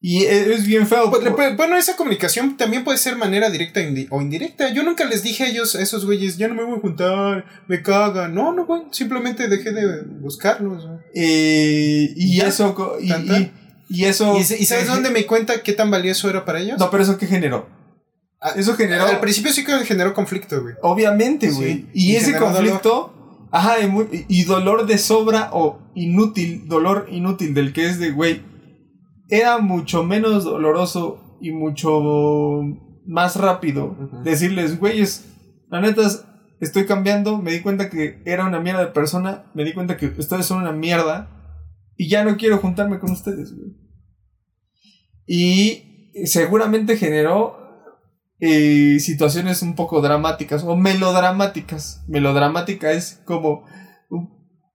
Y e- es bien feo. Pues, Bueno, esa comunicación también puede ser manera directa o indirecta. Yo nunca les dije a ellos, a esos güeyes, ya no me voy a juntar, me cagan. No, no, güey. Simplemente dejé de buscarlos. Eh, y Ya. eso. Y, eso. ¿Y, sabes dónde me cuenta qué tan valioso era para ellos? No, pero eso qué generó. Ah, Eso generó. Al principio sí que generó conflicto, güey. Obviamente, güey. y y ese conflicto. Ajá, y, y dolor de sobra o inútil, dolor inútil del que es de, güey, era mucho menos doloroso y mucho más rápido decirles, güeyes, la neta, es- estoy cambiando, me di cuenta que era una mierda de persona, me di cuenta que ustedes son una mierda y ya no quiero juntarme con ustedes, güey. Y seguramente generó eh, situaciones un poco dramáticas o melodramáticas. Melodramática es como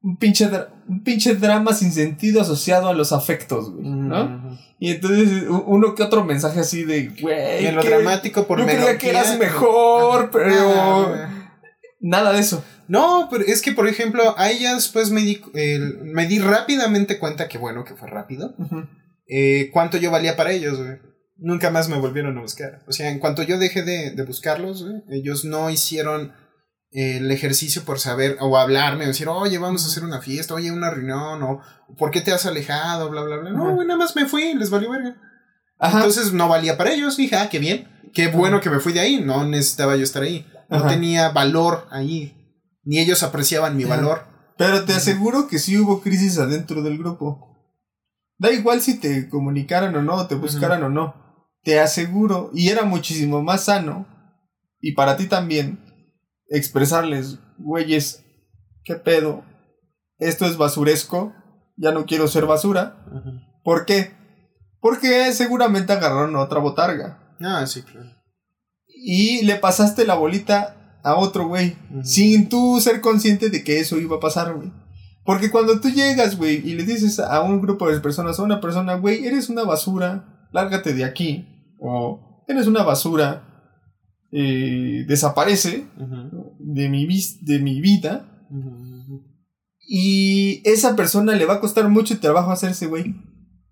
un, pinche, un pinche drama sin sentido asociado a los afectos, güey, ¿no? Ujú. Y entonces uno que otro mensaje así de, güey, que Melodramático por yo creía que melodía. eras mejor, pero Ah, nada de eso. No, pero es que, por ejemplo, a ella después me di, me di rápidamente cuenta que bueno, que fue rápido. Eh, cuánto yo valía para ellos, güey. Nunca más me volvieron a buscar. O sea, en cuanto yo dejé de, de buscarlos, güey, ellos no hicieron el ejercicio por saber o hablarme o decir, oye, vamos a hacer una fiesta, oye, una reunión, o ¿por qué te has alejado? Bla, bla, bla. No, Ajá. nada más me fui, les valió verga. Ajá. Entonces no valía para ellos. Dije, ah, qué bien. Qué bueno que me fui de ahí. No necesitaba yo estar ahí. No tenía valor ahí. Ni ellos apreciaban mi valor. Pero te aseguro que sí hubo crisis adentro del grupo. Da igual si te comunicaran o no, te buscaran o no. Te aseguro, y era muchísimo más sano, y para ti también, expresarles, güeyes, ¿qué pedo? Esto es basuresco, ya no quiero ser basura. ¿Por qué? Porque seguramente agarraron otra botarga. Ah, sí, claro. Y le pasaste la bolita a otro güey. Sin tú ser consciente de que eso iba a pasar, güey. Porque cuando tú llegas, güey, y le dices a un grupo de personas, a una persona, güey, eres una basura, lárgate de aquí. O eres una basura, eh, desaparece Ujú. De mi, vis- de mi vida. Y esa persona le va a costar mucho trabajo hacerse, güey.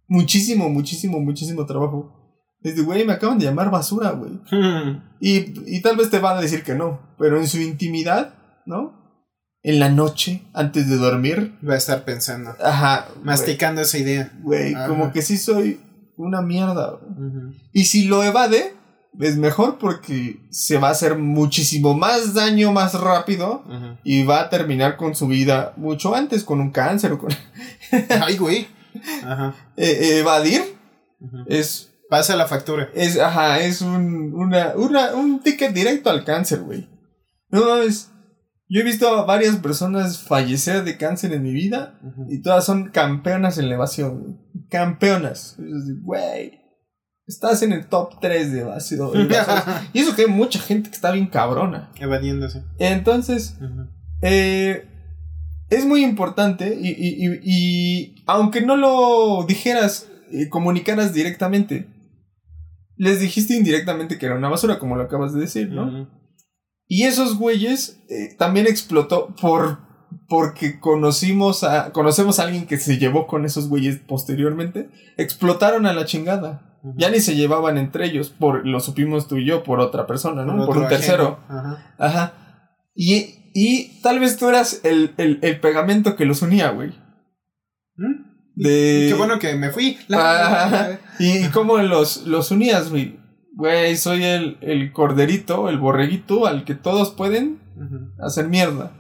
Muchísimo, muchísimo, muchísimo trabajo. Desde, güey, me acaban de llamar basura, güey. Y, y tal vez te van a decir que no, pero en su intimidad, ¿no? En la noche, antes de dormir, Va a estar pensando. ajá, Masticando esa idea. güey, como que sí soy una mierda. Y si lo evade, es mejor porque se va a hacer muchísimo más daño más rápido y va a terminar con su vida mucho antes, con un cáncer o con... Ay, güey. Ajá. Eh, evadir es Pasa la factura. Es, ajá, es un, una, una, un ticket directo al cáncer, güey. No mames. Yo he visto a varias personas fallecer de cáncer en mi vida y todas son campeonas en la evasión, güey. Campeonas. Güey. Estás en el top 3 de evasores". y eso que hay mucha gente que está bien cabrona. Evadiéndose. Entonces, eh, es muy importante y, y- y- y aunque no lo dijeras, eh, comunicaras directamente, les dijiste indirectamente que era una basura, como lo acabas de decir, ¿no? Y esos güeyes eh, también explotó por porque conocimos a conocemos a alguien que se llevó con esos güeyes posteriormente, explotaron a la chingada. Ya ni se llevaban entre ellos, por lo supimos tú y yo por otra persona, ¿no? Por, un tercero. Ajá. Ajá. Y, y tal vez tú eras el, el, el pegamento que los unía, güey. ¿Mm? De... Qué bueno que me fui. Ah, y cómo los, los unías, güey. Güey, soy el, el corderito, el borreguito al que todos pueden hacer mierda.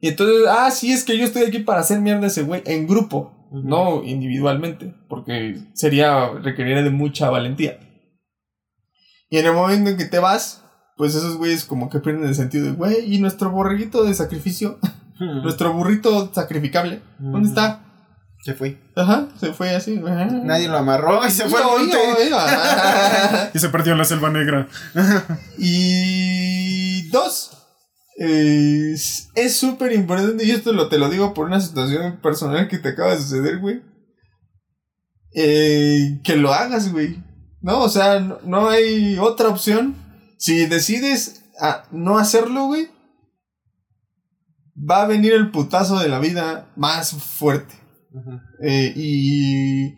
Y entonces, ah, sí, es que yo estoy aquí para hacer mierda a ese güey en grupo, No individualmente, porque sería, requeriría de mucha valentía. Y en el momento en que te vas, pues esos güeyes como que pierden el sentido de, güey, y nuestro borreguito de sacrificio, nuestro burrito sacrificable, ¿dónde está? Se fue. Ajá, se fue así. Nadie lo amarró y se fue al monte. Y se perdió en la selva negra. Y dos, eh, es súper importante, y esto lo, te lo digo por una situación personal que te acaba de suceder, güey. Eh, que lo hagas, güey. No, o sea, no, no hay otra opción. Si decides a no hacerlo, güey, va a venir el putazo de la vida más fuerte. Eh, y,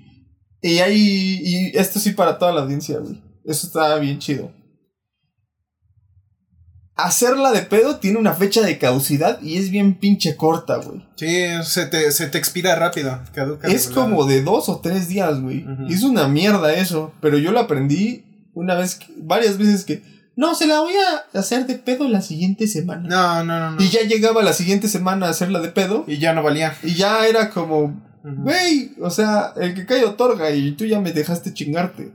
y hay. Y esto sí para toda la audiencia, güey. Eso está bien chido. Hacerla de pedo tiene una fecha de caducidad y es bien pinche corta, güey. Sí, se te, se te expira rápido. Caduca Es como de dos o tres días, güey. Es una mierda eso. Pero yo lo aprendí una vez, que- varias veces que. No, se la voy a hacer de pedo la siguiente semana. No, no, no. no. Y ya llegaba la siguiente semana a hacerla de pedo. Y ya no valía. Y ya era como. Güey, o sea, el que cae otorga y tú ya me dejaste chingarte.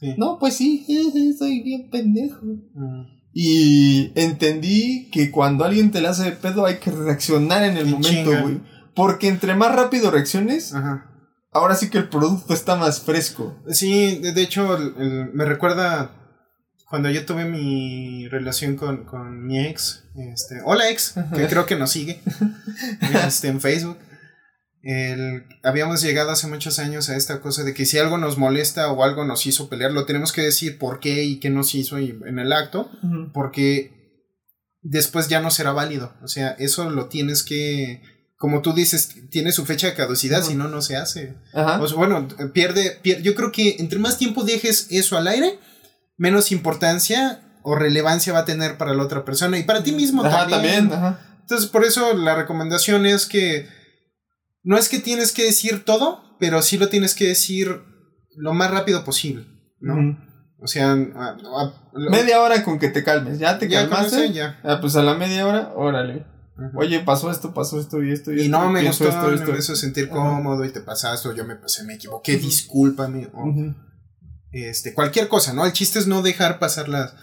Sí. No, pues sí, soy bien pendejo. Ujú. Y entendí que cuando alguien te la hace de pedo hay que reaccionar en el En momento, güey. Porque entre más rápido reacciones, Ajá. ahora sí que el producto está más fresco. Sí, de, hecho, el- el- me recuerda cuando yo tuve mi relación con, con mi ex, este, hola ex, que creo que nos sigue este, en Facebook. El, habíamos llegado hace muchos años a esta cosa de que si algo nos molesta o algo nos hizo pelear, lo tenemos que decir por qué y qué nos hizo y- en el acto, porque después ya no será válido. O sea, eso lo tienes que, como tú dices, tiene su fecha de caducidad, si no, no se hace. O sea, bueno, pierde, pierde. Yo creo que entre más tiempo dejes eso al aire, menos importancia o relevancia va a tener para la otra persona y para ti mismo también. también. Entonces, por eso la recomendación es que no es que tienes que decir todo, pero sí lo tienes que decir lo más rápido posible, ¿no? O sea, a- a- lo- Media hora con que te calmes. ¿Ya te ya calmaste? eso ya. Ah, pues a la media hora, órale. Oye, pasó esto, pasó esto y esto y, y esto, no me gustó, esto, esto. me sentir Ajá. cómodo y te pasaste o yo me pasé, me equivoqué, discúlpame. o- este, cualquier cosa, ¿no? El chiste es no dejar pasar las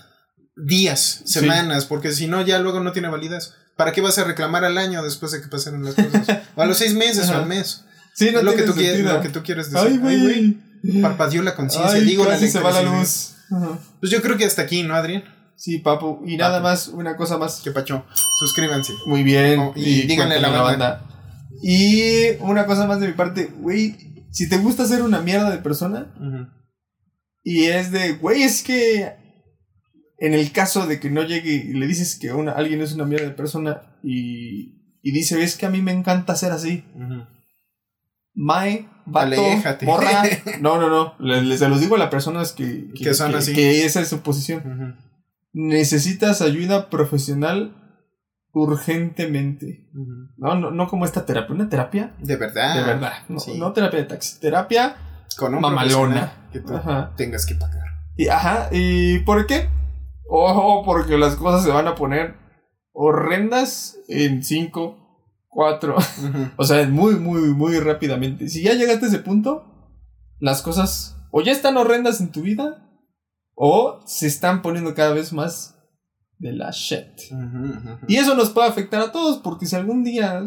días, Sí. semanas, porque si no, ya luego no tiene validez. ¿Para qué vas a reclamar al año después de que pasaron las cosas? O a los seis meses o al mes. Sí, no es lo que, tú quieres, lo que tú quieres decir. Ay, güey. Parpadeó la conciencia, digo la casi se va la luz. Ajá. Pues yo creo que hasta aquí, ¿no, Adrián? Sí, papu. Y nada más, una cosa más. Que pacho. Suscríbanse. Muy bien. Oh, y díganle a la cuéntenle Y una cosa más de mi parte, güey, si te gusta ser una mierda de persona y es de, güey, es que en el caso de que no llegue y le dices que una, alguien es una mierda de persona y, y dice, es que a mí me encanta ser así. Ujú. Mae, vato, Aléjate. morra. No, no, no. Le- le- se los digo a las personas que, Que son así. Que esa es su posición. Necesitas ayuda profesional urgentemente. No, no, no como esta terapia. Una terapia De verdad. de verdad. No, sí. no terapia de taxi. Terapia Con un mamalona. que tú Ajá. tengas que pagar. Y, ajá. ¿Y por qué? Ojo, porque las cosas se van a poner horrendas en 5, 4. Ujú. O sea, muy, muy, muy rápidamente. Si ya llegaste a ese punto, las cosas o ya están horrendas en tu vida o se están poniendo cada vez más de la shit. Y eso nos puede afectar a todos, porque si algún día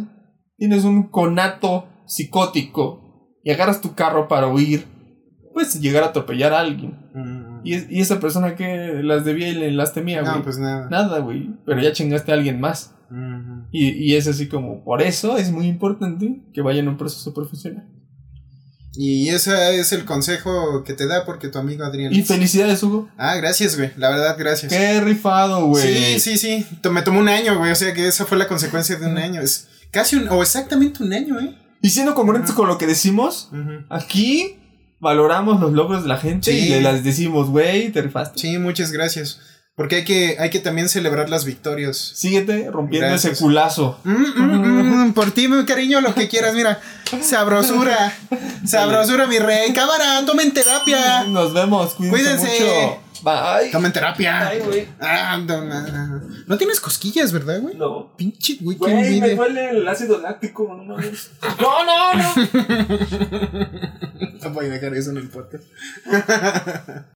tienes un conato psicótico y agarras tu carro para huir, puedes llegar a atropellar a alguien. Y, es- y esa persona que las debía y las temía, güey. No, pues nada. Nada, güey. Pero ya chingaste a alguien más. Y, y es así como, por eso es muy importante que vayan a un proceso profesional. Y ese es el consejo que te da porque tu amigo Adrián. Y felicidades, Hugo. Ah, gracias, güey. La verdad, gracias. Qué rifado, güey. Sí, sí, sí. Me tomó un año, güey. O sea que esa fue la consecuencia de un año. Es casi un, o exactamente un año, ¿eh? Y siendo congruentes con lo que decimos, aquí valoramos los logros de la gente Sí. y le las decimos, güey, te rifaste. Sí, muchas gracias. Porque hay que, hay que también celebrar las victorias. Síguete rompiendo Gracias. ese culazo. Mm, mm, mm, por ti, mi cariño, lo que quieras, mira. Sabrosura. Sabrosura, mi rey. Cámara, tomen terapia. Nos vemos, cuídense, Cuídense. mucho. Bye. Tomen terapia. Ay, güey. Ah, no, no, tienes cosquillas, ¿verdad, güey? No. Pinche, güey, qué Güey, me duele el ácido láctico, no mames. No, no, no. No voy a dejar eso en el podcast.